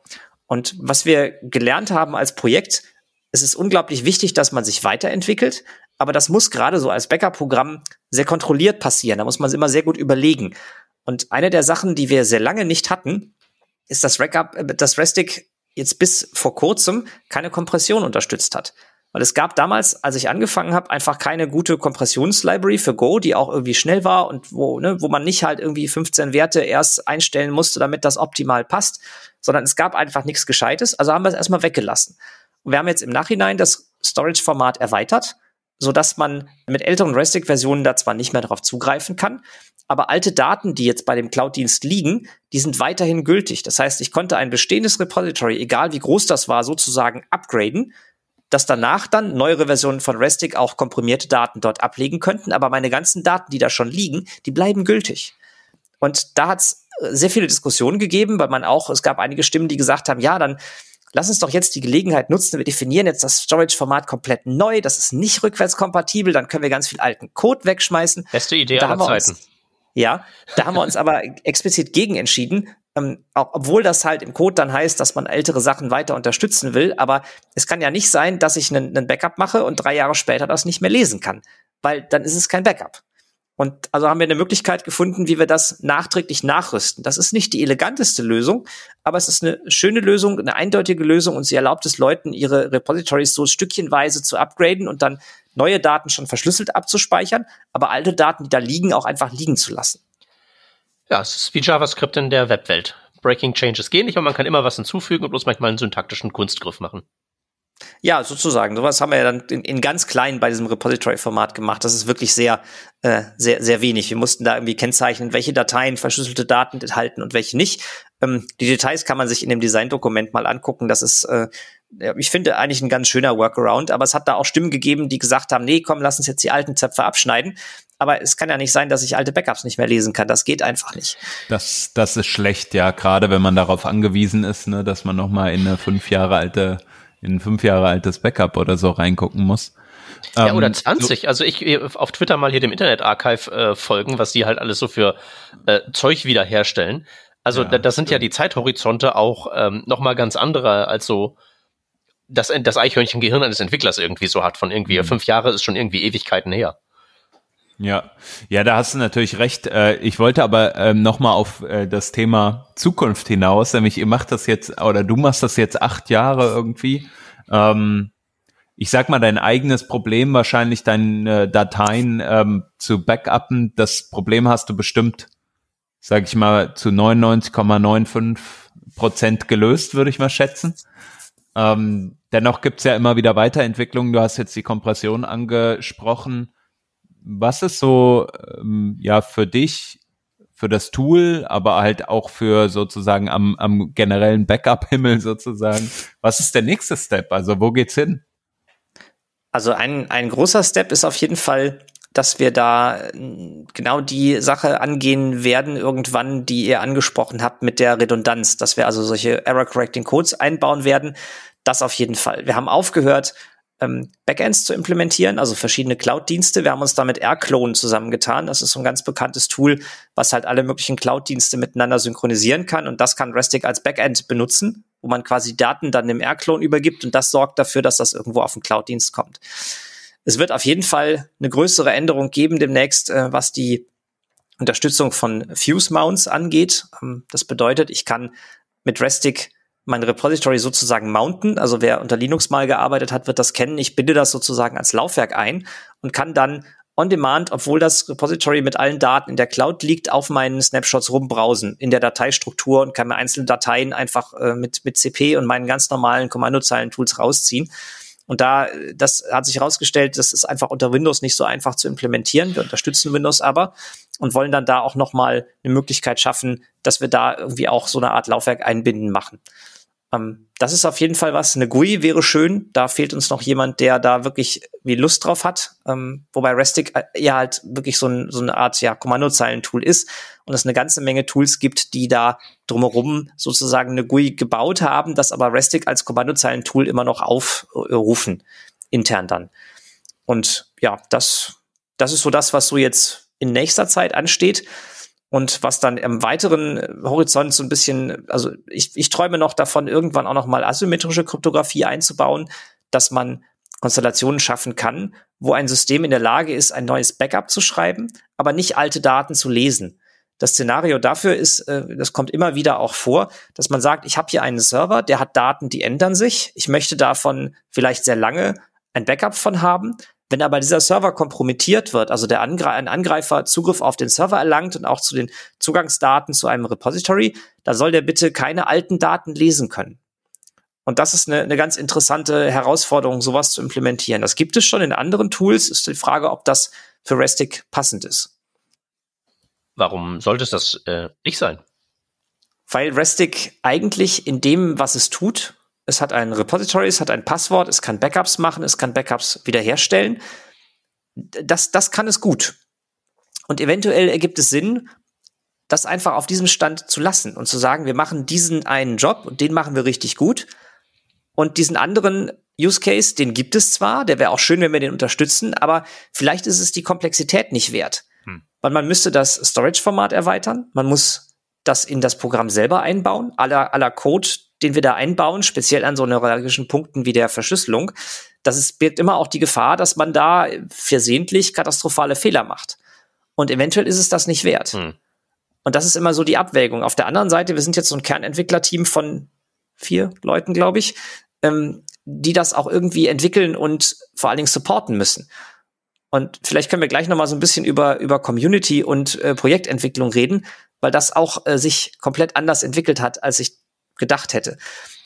Und was wir gelernt haben als Projekt, es ist unglaublich wichtig, dass man sich weiterentwickelt, aber das muss gerade so als Backup-Programm sehr kontrolliert passieren. Da muss man es immer sehr gut überlegen. Und eine der Sachen, die wir sehr lange nicht hatten, ist, dass, Backup, äh, dass Restic jetzt bis vor kurzem keine Kompression unterstützt hat. Weil es gab damals, als ich angefangen habe, einfach keine gute Kompressionslibrary für Go, die auch irgendwie schnell war und wo, ne, wo man nicht halt irgendwie 15 Werte erst einstellen musste, damit das optimal passt, sondern es gab einfach nichts Gescheites. Also haben wir es erstmal weggelassen. Und wir haben jetzt im Nachhinein das Storage-Format erweitert, so dass man mit älteren Restic-Versionen da zwar nicht mehr darauf zugreifen kann, aber alte Daten, die jetzt bei dem Cloud-Dienst liegen, die sind weiterhin gültig. Das heißt, ich konnte ein bestehendes Repository, egal wie groß das war, sozusagen upgraden, dass danach dann neuere Versionen von Restic auch komprimierte Daten dort ablegen könnten, aber meine ganzen Daten, die da schon liegen, die bleiben gültig. Und da hat es äh, sehr viele Diskussionen gegeben, weil man auch, es gab einige Stimmen, die gesagt haben, ja, dann lass uns doch jetzt die Gelegenheit nutzen, wir definieren jetzt das Storage-Format komplett neu, das ist nicht rückwärtskompatibel, dann können wir ganz viel alten Code wegschmeißen. Beste Idee aller Zeiten. Uns, ja, da haben wir uns aber explizit gegen entschieden, ähm, obwohl das halt im Code dann heißt, dass man ältere Sachen weiter unterstützen will. Aber es kann ja nicht sein, dass ich einen Backup mache und drei Jahre später das nicht mehr lesen kann, weil dann ist es kein Backup. Und also haben wir eine Möglichkeit gefunden, wie wir das nachträglich nachrüsten. Das ist nicht die eleganteste Lösung, aber es ist eine schöne Lösung, eine eindeutige Lösung und sie erlaubt es Leuten, ihre Repositories so stückchenweise zu upgraden und dann neue Daten schon verschlüsselt abzuspeichern, aber alte Daten, die da liegen, auch einfach liegen zu lassen. Ja, es ist wie JavaScript in der Webwelt. Breaking Changes gehen nicht, aber man kann immer was hinzufügen und bloß manchmal einen syntaktischen Kunstgriff machen. Ja, sozusagen. Sowas haben wir ja dann in, in ganz klein bei diesem Repository-Format gemacht. Das ist wirklich sehr, äh, sehr, sehr wenig. Wir mussten da irgendwie kennzeichnen, welche Dateien verschlüsselte Daten enthalten und welche nicht. Ähm, die Details kann man sich in dem Design-Dokument mal angucken. Das ist äh, ich finde eigentlich ein ganz schöner Workaround, aber es hat da auch Stimmen gegeben, die gesagt haben, nee, komm, lass uns jetzt die alten Zöpfe abschneiden. Aber es kann ja nicht sein, dass ich alte Backups nicht mehr lesen kann. Das geht einfach nicht. Das, das ist schlecht, ja, gerade wenn man darauf angewiesen ist, ne, dass man nochmal in eine fünf Jahre alte, in ein fünf Jahre altes Backup oder so reingucken muss. Ja, ähm, oder 20. So also ich äh, auf Twitter mal hier dem Internet Archive äh, folgen, was die halt alles so für äh, Zeug wiederherstellen. Also ja, da, da sind ja die Zeithorizonte auch ähm, noch mal ganz andere als so das, das Eichhörnchen-Gehirn eines Entwicklers irgendwie so hat, von irgendwie mhm. fünf Jahre ist schon irgendwie Ewigkeiten her. Ja, ja, da hast du natürlich recht. Äh, ich wollte aber ähm, nochmal auf äh, das Thema Zukunft hinaus, nämlich ihr macht das jetzt, oder du machst das jetzt acht Jahre irgendwie. Ähm, ich sag mal, dein eigenes Problem, wahrscheinlich deine Dateien ähm, zu backuppen, das Problem hast du bestimmt, sag ich mal, zu 99,95 Prozent gelöst, würde ich mal schätzen. Dennoch gibt's ja immer wieder Weiterentwicklungen. Du hast jetzt die Kompression angesprochen. Was ist so ähm, ja für dich, für das Tool, aber halt auch für sozusagen am, am generellen Backup-Himmel sozusagen? Was ist der nächste Step? Also wo geht's hin? Also ein, ein großer Step ist auf jeden Fall, dass wir da äh, genau die Sache angehen werden irgendwann, die ihr angesprochen habt mit der Redundanz, dass wir also solche Error Correcting Codes einbauen werden. Das auf jeden Fall. Wir haben aufgehört, ähm, Backends zu implementieren, also verschiedene Cloud-Dienste. Wir haben uns da mit Airclone zusammengetan. Das ist so ein ganz bekanntes Tool, was halt alle möglichen Cloud-Dienste miteinander synchronisieren kann. Und das kann Restic als Backend benutzen, wo man quasi Daten dann dem Airclone übergibt. Und das sorgt dafür, dass das irgendwo auf den Cloud-Dienst kommt. Es wird auf jeden Fall eine größere Änderung geben demnächst, äh, was die Unterstützung von Fuse-Mounts angeht. Ähm, das bedeutet, ich kann mit Restic mein Repository sozusagen mounten. Also wer unter Linux mal gearbeitet hat, wird das kennen. Ich binde das sozusagen als Laufwerk ein und kann dann on demand, obwohl das Repository mit allen Daten in der Cloud liegt, auf meinen Snapshots rumbrausen in der Dateistruktur und kann mir einzelne Dateien einfach äh, mit, mit CP und meinen ganz normalen Kommandozeilen-Tools rausziehen. Und da, das hat sich herausgestellt, das ist einfach unter Windows nicht so einfach zu implementieren. Wir unterstützen Windows aber und wollen dann da auch nochmal eine Möglichkeit schaffen, dass wir da irgendwie auch so eine Art Laufwerk einbinden machen. Ähm, das ist auf jeden Fall was. Eine GUI wäre schön. Da fehlt uns noch jemand, der da wirklich wie Lust drauf hat. Ähm, wobei Restic äh, ja halt wirklich so, ein, so eine Art ja, Kommandozeilen-Tool ist und es eine ganze Menge Tools gibt, die da drumherum sozusagen eine GUI gebaut haben, das aber Restic als Kommandozeilen-Tool immer noch aufrufen, intern dann. Und ja, das, das ist so das, was so jetzt in nächster Zeit ansteht. Und was dann im weiteren Horizont so ein bisschen, also ich, ich träume noch davon, irgendwann auch noch mal asymmetrische Kryptographie einzubauen, dass man Konstellationen schaffen kann, wo ein System in der Lage ist, ein neues Backup zu schreiben, aber nicht alte Daten zu lesen. Das Szenario dafür ist, äh, das kommt immer wieder auch vor, dass man sagt, ich habe hier einen Server, der hat Daten, die ändern sich. Ich möchte davon vielleicht sehr lange ein Backup von haben. Wenn aber dieser Server kompromittiert wird, also der Angre ein Angreifer Zugriff auf den Server erlangt und auch zu den Zugangsdaten zu einem Repository, da soll der bitte keine alten Daten lesen können. Und das ist eine, eine ganz interessante Herausforderung, sowas zu implementieren. Das gibt es schon in anderen Tools. Ist die Frage, ob das für Restic passend ist. Warum sollte es das äh, nicht sein? Weil Restic eigentlich in dem, was es tut, es hat ein Repository, es hat ein Passwort, es kann Backups machen, es kann Backups wiederherstellen. Das, das kann es gut. Und eventuell ergibt es Sinn, das einfach auf diesem Stand zu lassen und zu sagen, wir machen diesen einen Job und den machen wir richtig gut. Und diesen anderen Use Case, den gibt es zwar, der wäre auch schön, wenn wir den unterstützen, aber vielleicht ist es die Komplexität nicht wert. Hm. Weil man müsste das Storage-Format erweitern, man muss das in das Programm selber einbauen, aller, aller Code, den wir da einbauen, speziell an so neuralgischen Punkten wie der Verschlüsselung, das ist, birgt immer auch die Gefahr, dass man da versehentlich katastrophale Fehler macht. Und eventuell ist es das nicht wert. Hm. Und das ist immer so die Abwägung. Auf der anderen Seite, wir sind jetzt so ein Kernentwicklerteam von vier Leuten, glaube ich, ähm, die das auch irgendwie entwickeln und vor allen Dingen supporten müssen. Und vielleicht können wir gleich noch mal so ein bisschen über, über Community und äh, Projektentwicklung reden, weil das auch äh, sich komplett anders entwickelt hat, als ich gedacht hätte.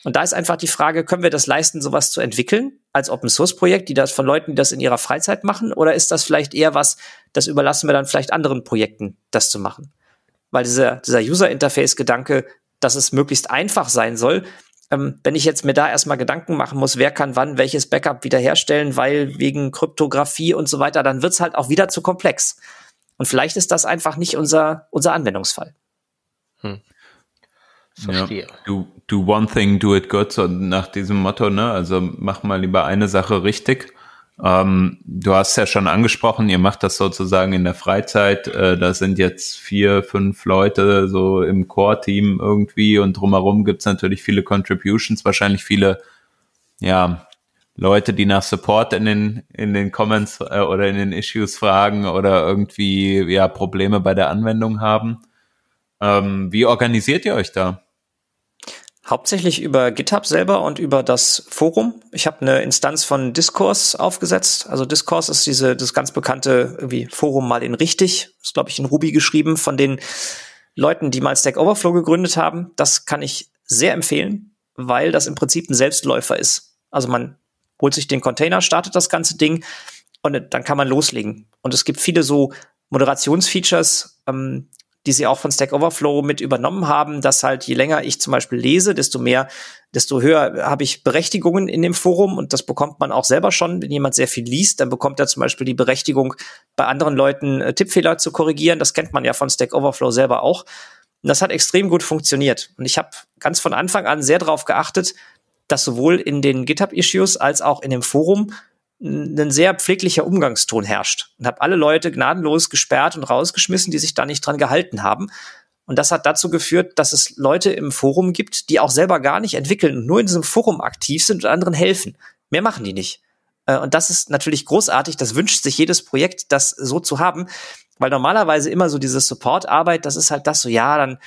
Und da ist einfach die Frage, können wir das leisten, sowas zu entwickeln als Open Source Projekt, die das von Leuten, die das in ihrer Freizeit machen, oder ist das vielleicht eher was, das überlassen wir dann vielleicht anderen Projekten, das zu machen? Weil dieser, dieser User Interface Gedanke, dass es möglichst einfach sein soll, ähm, wenn ich jetzt mir da erstmal Gedanken machen muss, wer kann wann welches Backup wiederherstellen, weil wegen Kryptographie und so weiter, dann wird's halt auch wieder zu komplex. Und vielleicht ist das einfach nicht unser, unser Anwendungsfall. Hm. Verstehe. Ja, do, do one thing, do it good, so nach diesem Motto, ne? Also mach mal lieber eine Sache richtig. Ähm, du hast ja schon angesprochen, ihr macht das sozusagen in der Freizeit. Äh, da sind jetzt vier, fünf Leute so im Core-Team irgendwie und drumherum gibt's natürlich viele Contributions, wahrscheinlich viele, ja, Leute, die nach Support in den, in den Comments äh, oder in den Issues fragen oder irgendwie, ja, Probleme bei der Anwendung haben. Ähm, wie organisiert ihr euch da? Hauptsächlich über GitHub selber und über das Forum. Ich habe eine Instanz von Discourse aufgesetzt. Also Discourse ist diese das ganz bekannte irgendwie Forum mal in richtig, ist glaube ich in Ruby geschrieben von den Leuten, die mal Stack Overflow gegründet haben. Das kann ich sehr empfehlen, weil das im Prinzip ein Selbstläufer ist. Also man holt sich den Container, startet das ganze Ding und dann kann man loslegen. Und es gibt viele so Moderationsfeatures, ähm, die sie auch von Stack Overflow mit übernommen haben, dass halt je länger ich zum Beispiel lese, desto mehr, desto höher habe ich Berechtigungen in dem Forum und das bekommt man auch selber schon. Wenn jemand sehr viel liest, dann bekommt er zum Beispiel die Berechtigung, bei anderen Leuten äh, Tippfehler zu korrigieren. Das kennt man ja von Stack Overflow selber auch. Und das hat extrem gut funktioniert. Und ich habe ganz von Anfang an sehr darauf geachtet, dass sowohl in den GitHub-Issues als auch in dem Forum ein sehr pfleglicher Umgangston herrscht und habe alle Leute gnadenlos gesperrt und rausgeschmissen, die sich da nicht dran gehalten haben. Und das hat dazu geführt, dass es Leute im Forum gibt, die auch selber gar nicht entwickeln und nur in diesem Forum aktiv sind und anderen helfen. Mehr machen die nicht. Äh, und das ist natürlich großartig. Das wünscht sich jedes Projekt, das so zu haben. Weil normalerweise immer so diese Support-Arbeit, das ist halt das so, ja, dann,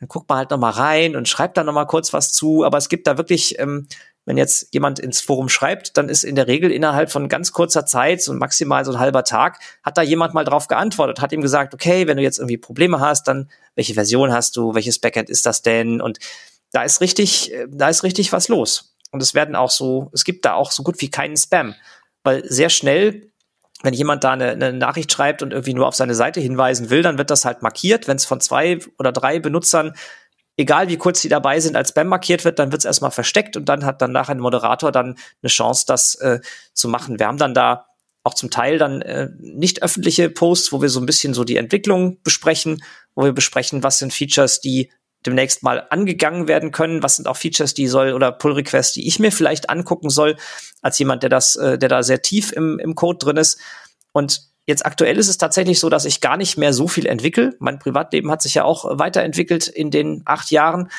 dann guckt man halt noch mal rein und schreibt da noch mal kurz was zu. Aber es gibt da wirklich ähm, wenn jetzt jemand ins Forum schreibt, dann ist in der Regel innerhalb von ganz kurzer Zeit, so maximal so ein halber Tag, hat da jemand mal drauf geantwortet, hat ihm gesagt, okay, wenn du jetzt irgendwie Probleme hast, dann welche Version hast du, welches Backend ist das denn? Und da ist richtig, äh, da ist richtig was los. Und es werden auch so, es gibt da auch so gut wie keinen Spam, weil sehr schnell wenn jemand da eine, eine, Nachricht schreibt und irgendwie nur auf seine Seite hinweisen will, dann wird das halt markiert. Wenn es von zwei oder drei Benutzern egal wie kurz die dabei sind, als Spam markiert wird, dann wird es erstmal versteckt und dann hat dann nachher ein Moderator dann eine Chance, das äh, zu machen. Wir haben dann da auch zum Teil dann äh, nicht öffentliche Posts, wo wir so ein bisschen so die Entwicklung besprechen, wo wir besprechen, was sind Features, die demnächst mal angegangen werden können, was sind auch Features, die soll oder Pull Requests, die ich mir vielleicht angucken soll, als jemand, der das, äh, der da sehr tief im, im Code drin ist. Und Jetzt aktuell ist es tatsächlich so, dass ich gar nicht mehr so viel entwickle. Mein Privatleben hat sich ja auch weiterentwickelt in den acht Jahren.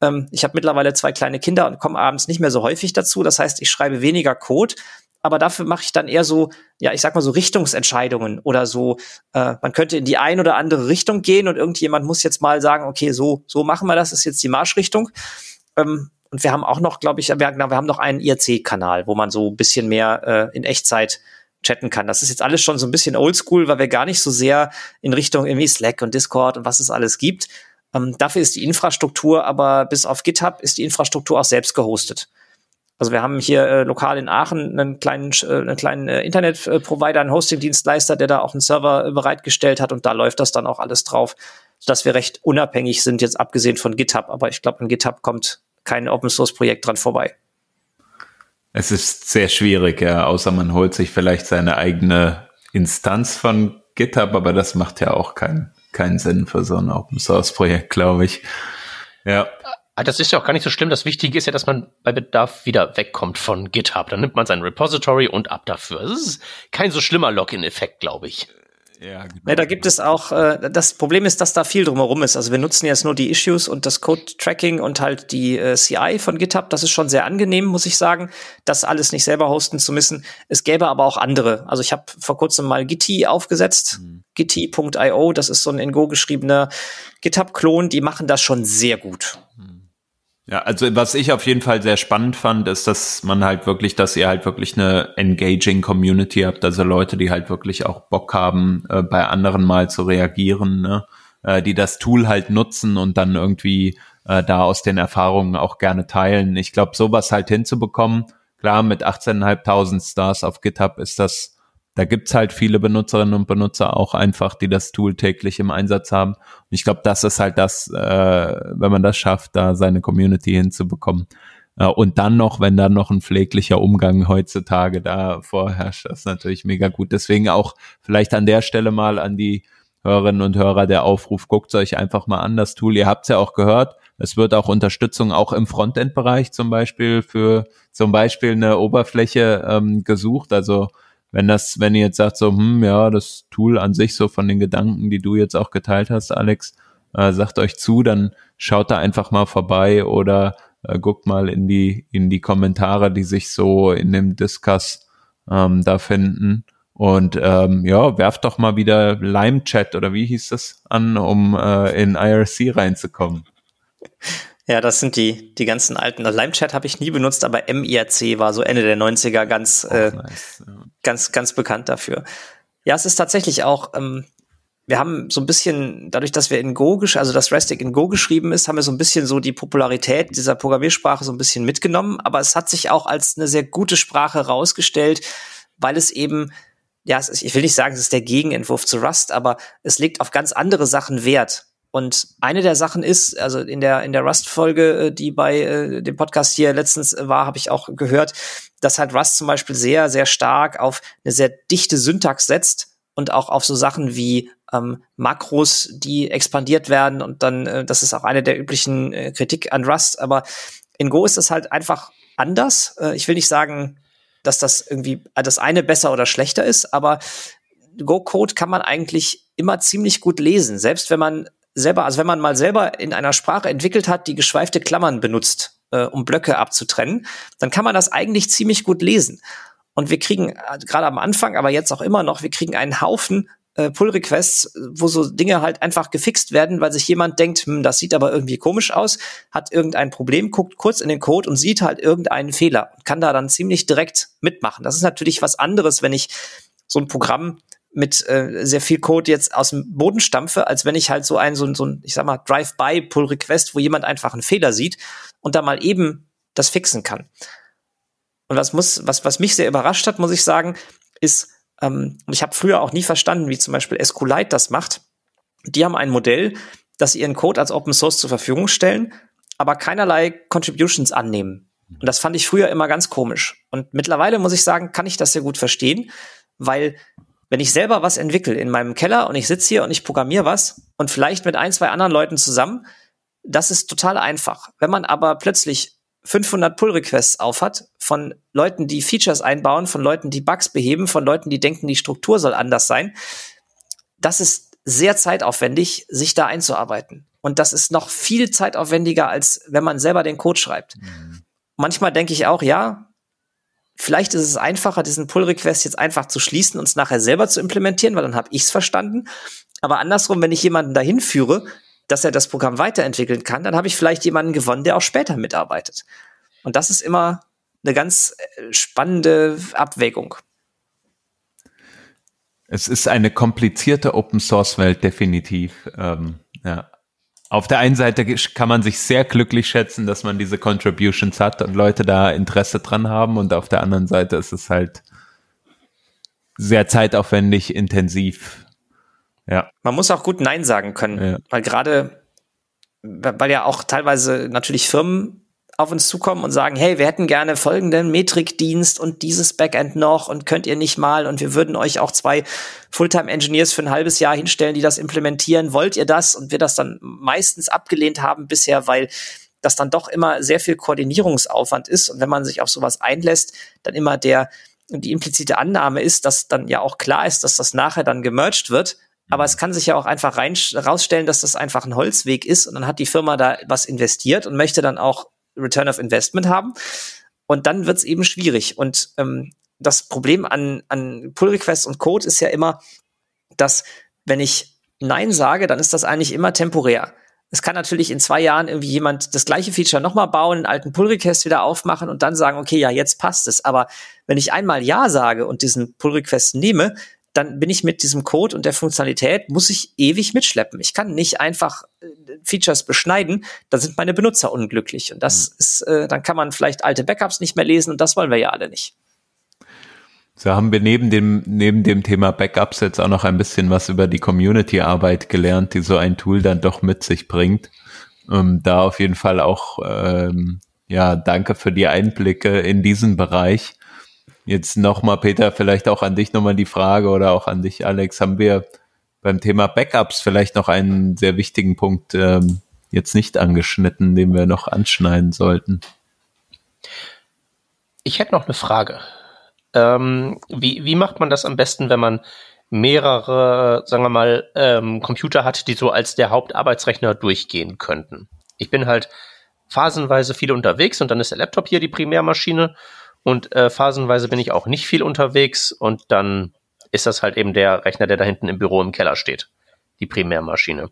Ähm, ich habe mittlerweile zwei kleine Kinder und komme abends nicht mehr so häufig dazu. Das heißt, ich schreibe weniger Code, aber dafür mache ich dann eher so, ja, ich sag mal so Richtungsentscheidungen oder so. Äh, man könnte in die ein oder andere Richtung gehen und irgendjemand muss jetzt mal sagen, okay, so so machen wir das, ist jetzt die Marschrichtung. Ähm, Und wir haben auch noch, glaube ich, wir, wir haben noch einen IRC-Kanal, wo man so ein bisschen mehr äh, in Echtzeit chatten kann. Das ist jetzt alles schon so ein bisschen oldschool, weil wir gar nicht so sehr in Richtung irgendwie Slack und Discord und was es alles gibt. Ähm, dafür ist die Infrastruktur, aber bis auf GitHub ist die Infrastruktur auch selbst gehostet. Also wir haben hier äh, lokal in Aachen einen kleinen, äh, einen kleinen äh, Internetprovider, einen Hosting-Dienstleister, der da auch einen Server äh, bereitgestellt hat und da läuft das dann auch alles drauf, sodass wir recht unabhängig sind, jetzt abgesehen von GitHub. Aber ich glaube, an GitHub kommt kein Open-Source-Projekt dran vorbei. Es ist sehr schwierig, ja, außer man holt sich vielleicht seine eigene Instanz von GitHub, aber das macht ja auch keinen keinen Sinn für so ein Open Source Projekt, glaube ich. Ja. Ah, das ist ja auch gar nicht so schlimm. Das Wichtige ist ja, dass man bei Bedarf wieder wegkommt von GitHub. Dann nimmt man sein Repository und ab dafür. Das ist kein so schlimmer Login-Effekt, glaube ich. Ja, genau. ja, da gibt es auch, äh, das Problem ist, dass da viel drumherum ist. Also wir nutzen jetzt nur die Issues und das Code-Tracking und halt die äh, CI von GitHub. Das ist schon sehr angenehm, muss ich sagen, das alles nicht selber hosten zu müssen. Es gäbe aber auch andere. Also ich habe vor kurzem mal Gitti aufgesetzt, mhm. gitti.io, das ist so ein in Go geschriebener GitHub-Klon, die machen das schon sehr gut. Ja, also was ich auf jeden Fall sehr spannend fand, ist, dass man halt wirklich, dass ihr halt wirklich eine engaging Community habt, also Leute, die halt wirklich auch Bock haben, äh, bei anderen mal zu reagieren, ne? äh, die das Tool halt nutzen und dann irgendwie äh, da aus den Erfahrungen auch gerne teilen. Ich glaube, sowas halt hinzubekommen, klar, mit 18.500 Stars auf GitHub ist das da gibt's halt viele Benutzerinnen und Benutzer auch einfach, die das Tool täglich im Einsatz haben. Und ich glaube, das ist halt das, äh, wenn man das schafft, da seine Community hinzubekommen. Äh, und dann noch, wenn dann noch ein pfleglicher Umgang heutzutage da vorherrscht, das ist natürlich mega gut. Deswegen auch vielleicht an der Stelle mal an die Hörerinnen und Hörer der Aufruf, guckt euch einfach mal an das Tool. Ihr habt's ja auch gehört. Es wird auch Unterstützung auch im Frontend-Bereich zum Beispiel für zum Beispiel eine Oberfläche ähm, gesucht. Also wenn das, wenn ihr jetzt sagt so, hm, ja, das Tool an sich so von den Gedanken, die du jetzt auch geteilt hast, Alex, äh, sagt euch zu, dann schaut da einfach mal vorbei oder äh, guckt mal in die, in die Kommentare, die sich so in dem Discuss ähm, da finden. Und ähm, ja, werft doch mal wieder Lime-Chat oder wie hieß das an, um äh, in IRC reinzukommen. Ja, das sind die, die ganzen alten. Limechat habe ich nie benutzt, aber MIRC war so Ende der 90er ganz, oh, äh, nice. ja. ganz, ganz bekannt dafür. Ja, es ist tatsächlich auch, ähm, wir haben so ein bisschen, dadurch, dass wir in Go, also dass Restic in Go geschrieben ist, haben wir so ein bisschen so die Popularität dieser Programmiersprache so ein bisschen mitgenommen. Aber es hat sich auch als eine sehr gute Sprache rausgestellt, weil es eben ja, ich will nicht sagen, es ist der Gegenentwurf zu Rust, aber es legt auf ganz andere Sachen Wert. Und eine der Sachen ist, also in der in der Rust-Folge, äh, die bei äh, dem Podcast hier letztens war, habe ich auch gehört, dass halt Rust zum Beispiel sehr sehr stark auf eine sehr dichte Syntax setzt und auch auf so Sachen wie ähm, Makros, die expandiert werden und dann, äh, das ist auch eine der üblichen äh, Kritik an Rust. Aber in Go ist es halt einfach anders. Äh, ich will nicht sagen, dass das irgendwie das eine besser oder schlechter ist, aber Go-Code kann man eigentlich immer ziemlich gut lesen, selbst wenn man selber, also wenn man mal selber in einer Sprache entwickelt hat, die geschweifte Klammern benutzt, äh, um Blöcke abzutrennen, dann kann man das eigentlich ziemlich gut lesen. Und wir kriegen äh, gerade am Anfang, aber jetzt auch immer noch, wir kriegen einen Haufen äh, Pull-Requests, wo so Dinge halt einfach gefixt werden, weil sich jemand denkt, hm, das sieht aber irgendwie komisch aus, hat irgendein Problem, guckt kurz in den Code und sieht halt irgendeinen Fehler und kann da dann ziemlich direkt mitmachen. Das ist natürlich was anderes, wenn ich so ein Programm mit äh, sehr viel Code jetzt aus dem Boden stampfe, als wenn ich halt so ein, so ein, so ein ich sag mal, Drive-by-Pull-Request, wo jemand einfach einen Fehler sieht und da mal eben das fixen kann. Und was muss, was, was mich sehr überrascht hat, muss ich sagen, ist, ähm, ich habe früher auch nie verstanden, wie zum Beispiel SQLite das macht. Die haben ein Modell, dass sie ihren Code als Open Source zur Verfügung stellen, aber keinerlei Contributions annehmen. Und das fand ich früher immer ganz komisch. Und mittlerweile muss ich sagen, kann ich das sehr gut verstehen, weil wenn ich selber was entwickle in meinem Keller und ich sitze hier und ich programmiere was und vielleicht mit ein, zwei anderen Leuten zusammen, das ist total einfach. Wenn man aber plötzlich 500 Pull-Requests aufhat von Leuten, die Features einbauen, von Leuten, die Bugs beheben, von Leuten, die denken, die Struktur soll anders sein, das ist sehr zeitaufwendig, sich da einzuarbeiten. Und das ist noch viel zeitaufwendiger, als wenn man selber den Code schreibt. Mhm. Manchmal denke ich auch, ja, Vielleicht ist es einfacher, diesen Pull-Request jetzt einfach zu schließen und es nachher selber zu implementieren, weil dann habe ich es verstanden. Aber andersrum, wenn ich jemanden dahin führe, dass er das Programm weiterentwickeln kann, dann habe ich vielleicht jemanden gewonnen, der auch später mitarbeitet. Und das ist immer eine ganz äh, spannende Abwägung. Es ist eine komplizierte Open Source Welt definitiv. Ähm, ja. Auf der einen Seite kann man sich sehr glücklich schätzen, dass man diese Contributions hat und Leute da Interesse dran haben und auf der anderen Seite ist es halt sehr zeitaufwendig, intensiv. Ja. Man muss auch gut Nein sagen können, ja. weil gerade, weil ja auch teilweise natürlich Firmen auf uns zukommen und sagen, hey, wir hätten gerne folgenden Metrikdienst und dieses Backend noch und könnt ihr nicht mal und wir würden euch auch zwei Fulltime-Engineers für ein halbes Jahr hinstellen, die das implementieren. Wollt ihr das? Und wir das dann meistens abgelehnt haben bisher, weil das dann doch immer sehr viel Koordinierungsaufwand ist. Und wenn man sich auf sowas einlässt, dann immer der, die implizite Annahme ist, dass dann ja auch klar ist, dass das nachher dann gemerged wird. Aber es kann sich ja auch einfach rein, rausstellen, dass das einfach ein Holzweg ist und dann hat die Firma da was investiert und möchte dann auch Return of Investment haben. Und dann wird es eben schwierig. Und ähm, das Problem an, an Pull Requests und Code ist ja immer, dass wenn ich Nein sage, dann ist das eigentlich immer temporär. Es kann natürlich in zwei Jahren irgendwie jemand das gleiche Feature nochmal bauen, einen alten Pull Request wieder aufmachen und dann sagen, okay, ja, jetzt passt es. Aber wenn ich einmal Ja sage und diesen Pull Request nehme, dann bin ich mit diesem Code und der Funktionalität, muss ich ewig mitschleppen. Ich kann nicht einfach äh, Features beschneiden, dann sind meine Benutzer unglücklich. Und das mhm. ist, äh, dann kann man vielleicht alte Backups nicht mehr lesen und das wollen wir ja alle nicht. So haben wir neben dem, neben dem Thema Backups jetzt auch noch ein bisschen was über die Community-Arbeit gelernt, die so ein Tool dann doch mit sich bringt. Ähm, da auf jeden Fall auch, ähm, ja, danke für die Einblicke in diesen Bereich. Jetzt nochmal, Peter, vielleicht auch an dich nochmal die Frage oder auch an dich, Alex. Haben wir beim Thema Backups vielleicht noch einen sehr wichtigen Punkt ähm, jetzt nicht angeschnitten, den wir noch anschneiden sollten? Ich hätte noch eine Frage. Ähm, wie, wie macht man das am besten, wenn man mehrere, sagen wir mal, ähm, Computer hat, die so als der Hauptarbeitsrechner durchgehen könnten? Ich bin halt phasenweise viel unterwegs und dann ist der Laptop hier die Primärmaschine und äh, phasenweise bin ich auch nicht viel unterwegs und dann ist das halt eben der Rechner, der da hinten im Büro im Keller steht. Die Primärmaschine.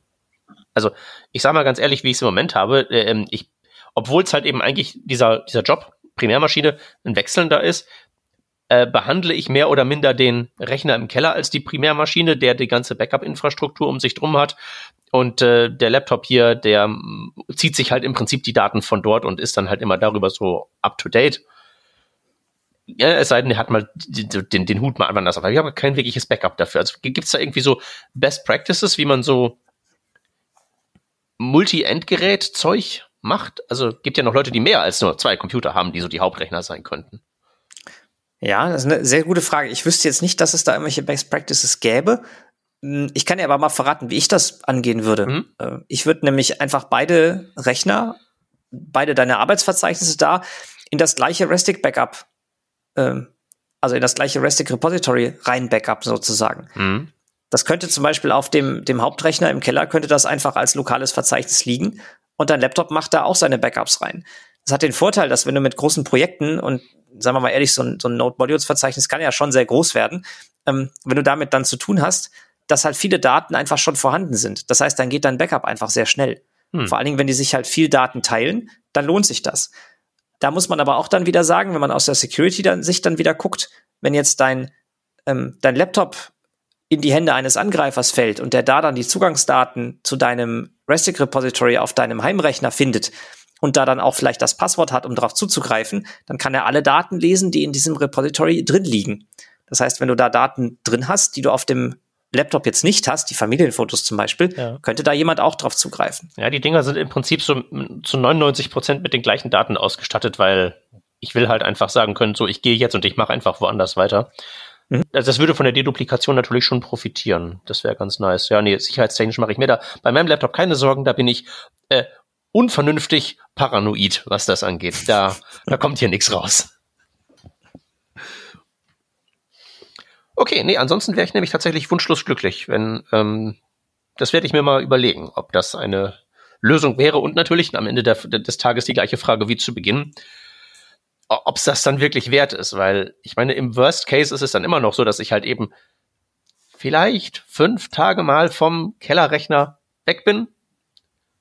Also, ich sage mal ganz ehrlich, wie ich es im Moment habe, äh, ähm, ich, obwohl es halt eben eigentlich dieser, dieser Job, Primärmaschine, ein wechselnder ist, äh, behandle ich mehr oder minder den Rechner im Keller als die Primärmaschine, der die ganze Backup-Infrastruktur um sich drum hat. Und äh, der Laptop hier, der zieht sich halt im Prinzip die Daten von dort und ist dann halt immer darüber so up to date. Ja, es sei denn, er hat mal den, den Hut mal anders auf. Aber ich habe kein wirkliches Backup dafür. Also gibt es da irgendwie so Best Practices, wie man so Multi-Endgerät-Zeug macht? Also gibt ja noch Leute, die mehr als nur zwei Computer haben, die so die Hauptrechner sein könnten. Ja, das ist eine sehr gute Frage. Ich wüsste jetzt nicht, dass es da irgendwelche Best Practices gäbe. Hm, ich kann dir aber mal verraten, wie ich das angehen würde. Mhm. Äh, ich würde nämlich einfach beide Rechner, beide deine Arbeitsverzeichnisse da in das gleiche Restic Backup ähm, also in das gleiche Restic Repository rein Backup sozusagen. Mhm. Das könnte zum Beispiel auf dem, dem Hauptrechner im Keller könnte das einfach als lokales Verzeichnis liegen und dein Laptop macht da auch seine Backups rein. Das hat den Vorteil, dass wenn du mit großen Projekten und sagen wir mal ehrlich, so ein, so ein Node-Modules-Verzeichnis kann ja schon sehr groß werden, ähm, wenn du damit dann zu tun hast, dass halt viele Daten einfach schon vorhanden sind. Das heißt, dann geht dein Backup einfach sehr schnell. Hm. Vor allen Dingen, wenn die sich halt viel Daten teilen, dann lohnt sich das. Da muss man aber auch dann wieder sagen, wenn man aus der Security dann, sich dann wieder guckt, wenn jetzt dein, ähm, dein Laptop in die Hände eines Angreifers fällt und der da dann die Zugangsdaten zu deinem Restic Repository auf deinem Heimrechner findet und da dann auch vielleicht das Passwort hat, um darauf zuzugreifen, dann kann er alle Daten lesen, die in diesem Repository drin liegen. Das heißt, wenn du da Daten drin hast, die du auf dem Laptop jetzt nicht hast, die Familienfotos zum Beispiel, ja. könnte da jemand auch drauf zugreifen. Ja, die Dinger sind im Prinzip so zu 99 Prozent mit den gleichen Daten ausgestattet, weil ich will halt einfach sagen können, so ich gehe jetzt und ich mache einfach woanders weiter. Mhm. Also das würde von der Deduplikation natürlich schon profitieren. Das wäre ganz nice. Ja, nee, sicherheitstechnisch mache ich mir da bei meinem Laptop keine Sorgen. Da bin ich äh, unvernünftig paranoid, was das angeht. Da, da kommt hier nichts raus. Okay, nee, ansonsten wäre ich nämlich tatsächlich wunschlos glücklich, wenn ähm, das werde ich mir mal überlegen, ob das eine Lösung wäre und natürlich am Ende der, des Tages die gleiche Frage wie zu Beginn, ob es das dann wirklich wert ist, weil ich meine, im Worst Case ist es dann immer noch so, dass ich halt eben vielleicht fünf Tage mal vom Kellerrechner weg bin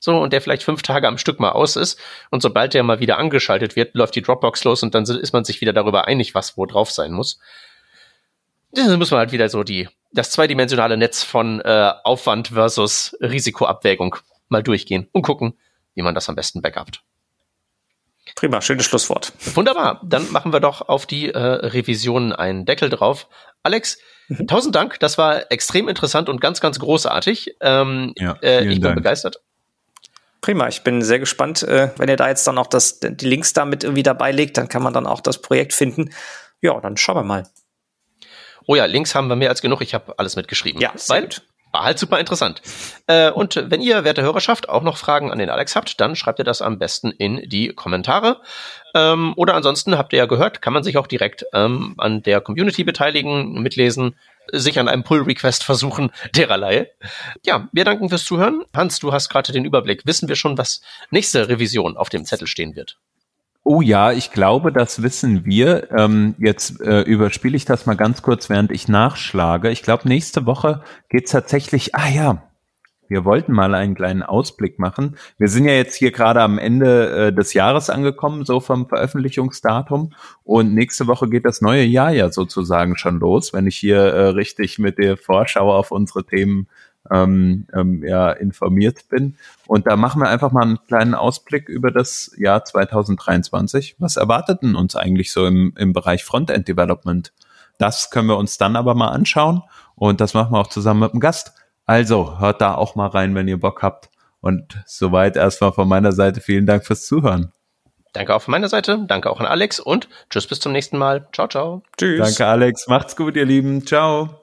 so, und der vielleicht fünf Tage am Stück mal aus ist. Und sobald der mal wieder angeschaltet wird, läuft die Dropbox los und dann ist man sich wieder darüber einig, was wo drauf sein muss. Dann muss man halt wieder so die, das zweidimensionale Netz von äh, Aufwand versus Risikoabwägung mal durchgehen und gucken, wie man das am besten backupt. Prima, schönes Schlusswort. Wunderbar. Dann machen wir doch auf die äh, Revisionen einen Deckel drauf. Alex, mhm. tausend Dank. Das war extrem interessant und ganz, ganz großartig. Ähm, ja, äh, ich bin Dank. begeistert. Prima, ich bin sehr gespannt. Äh, wenn ihr da jetzt dann auch das, die Links damit irgendwie dabei legt, dann kann man dann auch das Projekt finden. Ja, dann schauen wir mal. Oh ja, Links haben wir mehr als genug. Ich habe alles mitgeschrieben. Ja, sehr gut. War halt super interessant. Äh, und wenn ihr, werte Hörerschaft, auch noch Fragen an den Alex habt, dann schreibt ihr das am besten in die Kommentare. Ähm, oder ansonsten habt ihr ja gehört, kann man sich auch direkt ähm, an der Community beteiligen, mitlesen, sich an einem Pull-Request versuchen, dererlei. Ja, wir danken fürs Zuhören. Hans, du hast gerade den Überblick. Wissen wir schon, was nächste Revision auf dem Zettel stehen wird? Oh ja, ich glaube, das wissen wir. Ähm, jetzt äh, überspiele ich das mal ganz kurz, während ich nachschlage. Ich glaube, nächste Woche geht's tatsächlich, ah ja, wir wollten mal einen kleinen Ausblick machen. Wir sind ja jetzt hier gerade am Ende äh, des Jahres angekommen, so vom Veröffentlichungsdatum. Und nächste Woche geht das neue Jahr ja sozusagen schon los, wenn ich hier äh, richtig mit der Vorschau auf unsere Themen ähm, ähm, ja, informiert bin. Und da machen wir einfach mal einen kleinen Ausblick über das Jahr 2023. Was erwartet denn uns eigentlich so im, im Bereich Frontend Development? Das können wir uns dann aber mal anschauen und das machen wir auch zusammen mit dem Gast. Also hört da auch mal rein, wenn ihr Bock habt. Und soweit erstmal von meiner Seite vielen Dank fürs Zuhören. Danke auch von meiner Seite, danke auch an Alex und tschüss bis zum nächsten Mal. Ciao, ciao. Tschüss. Danke Alex, macht's gut, ihr Lieben. Ciao.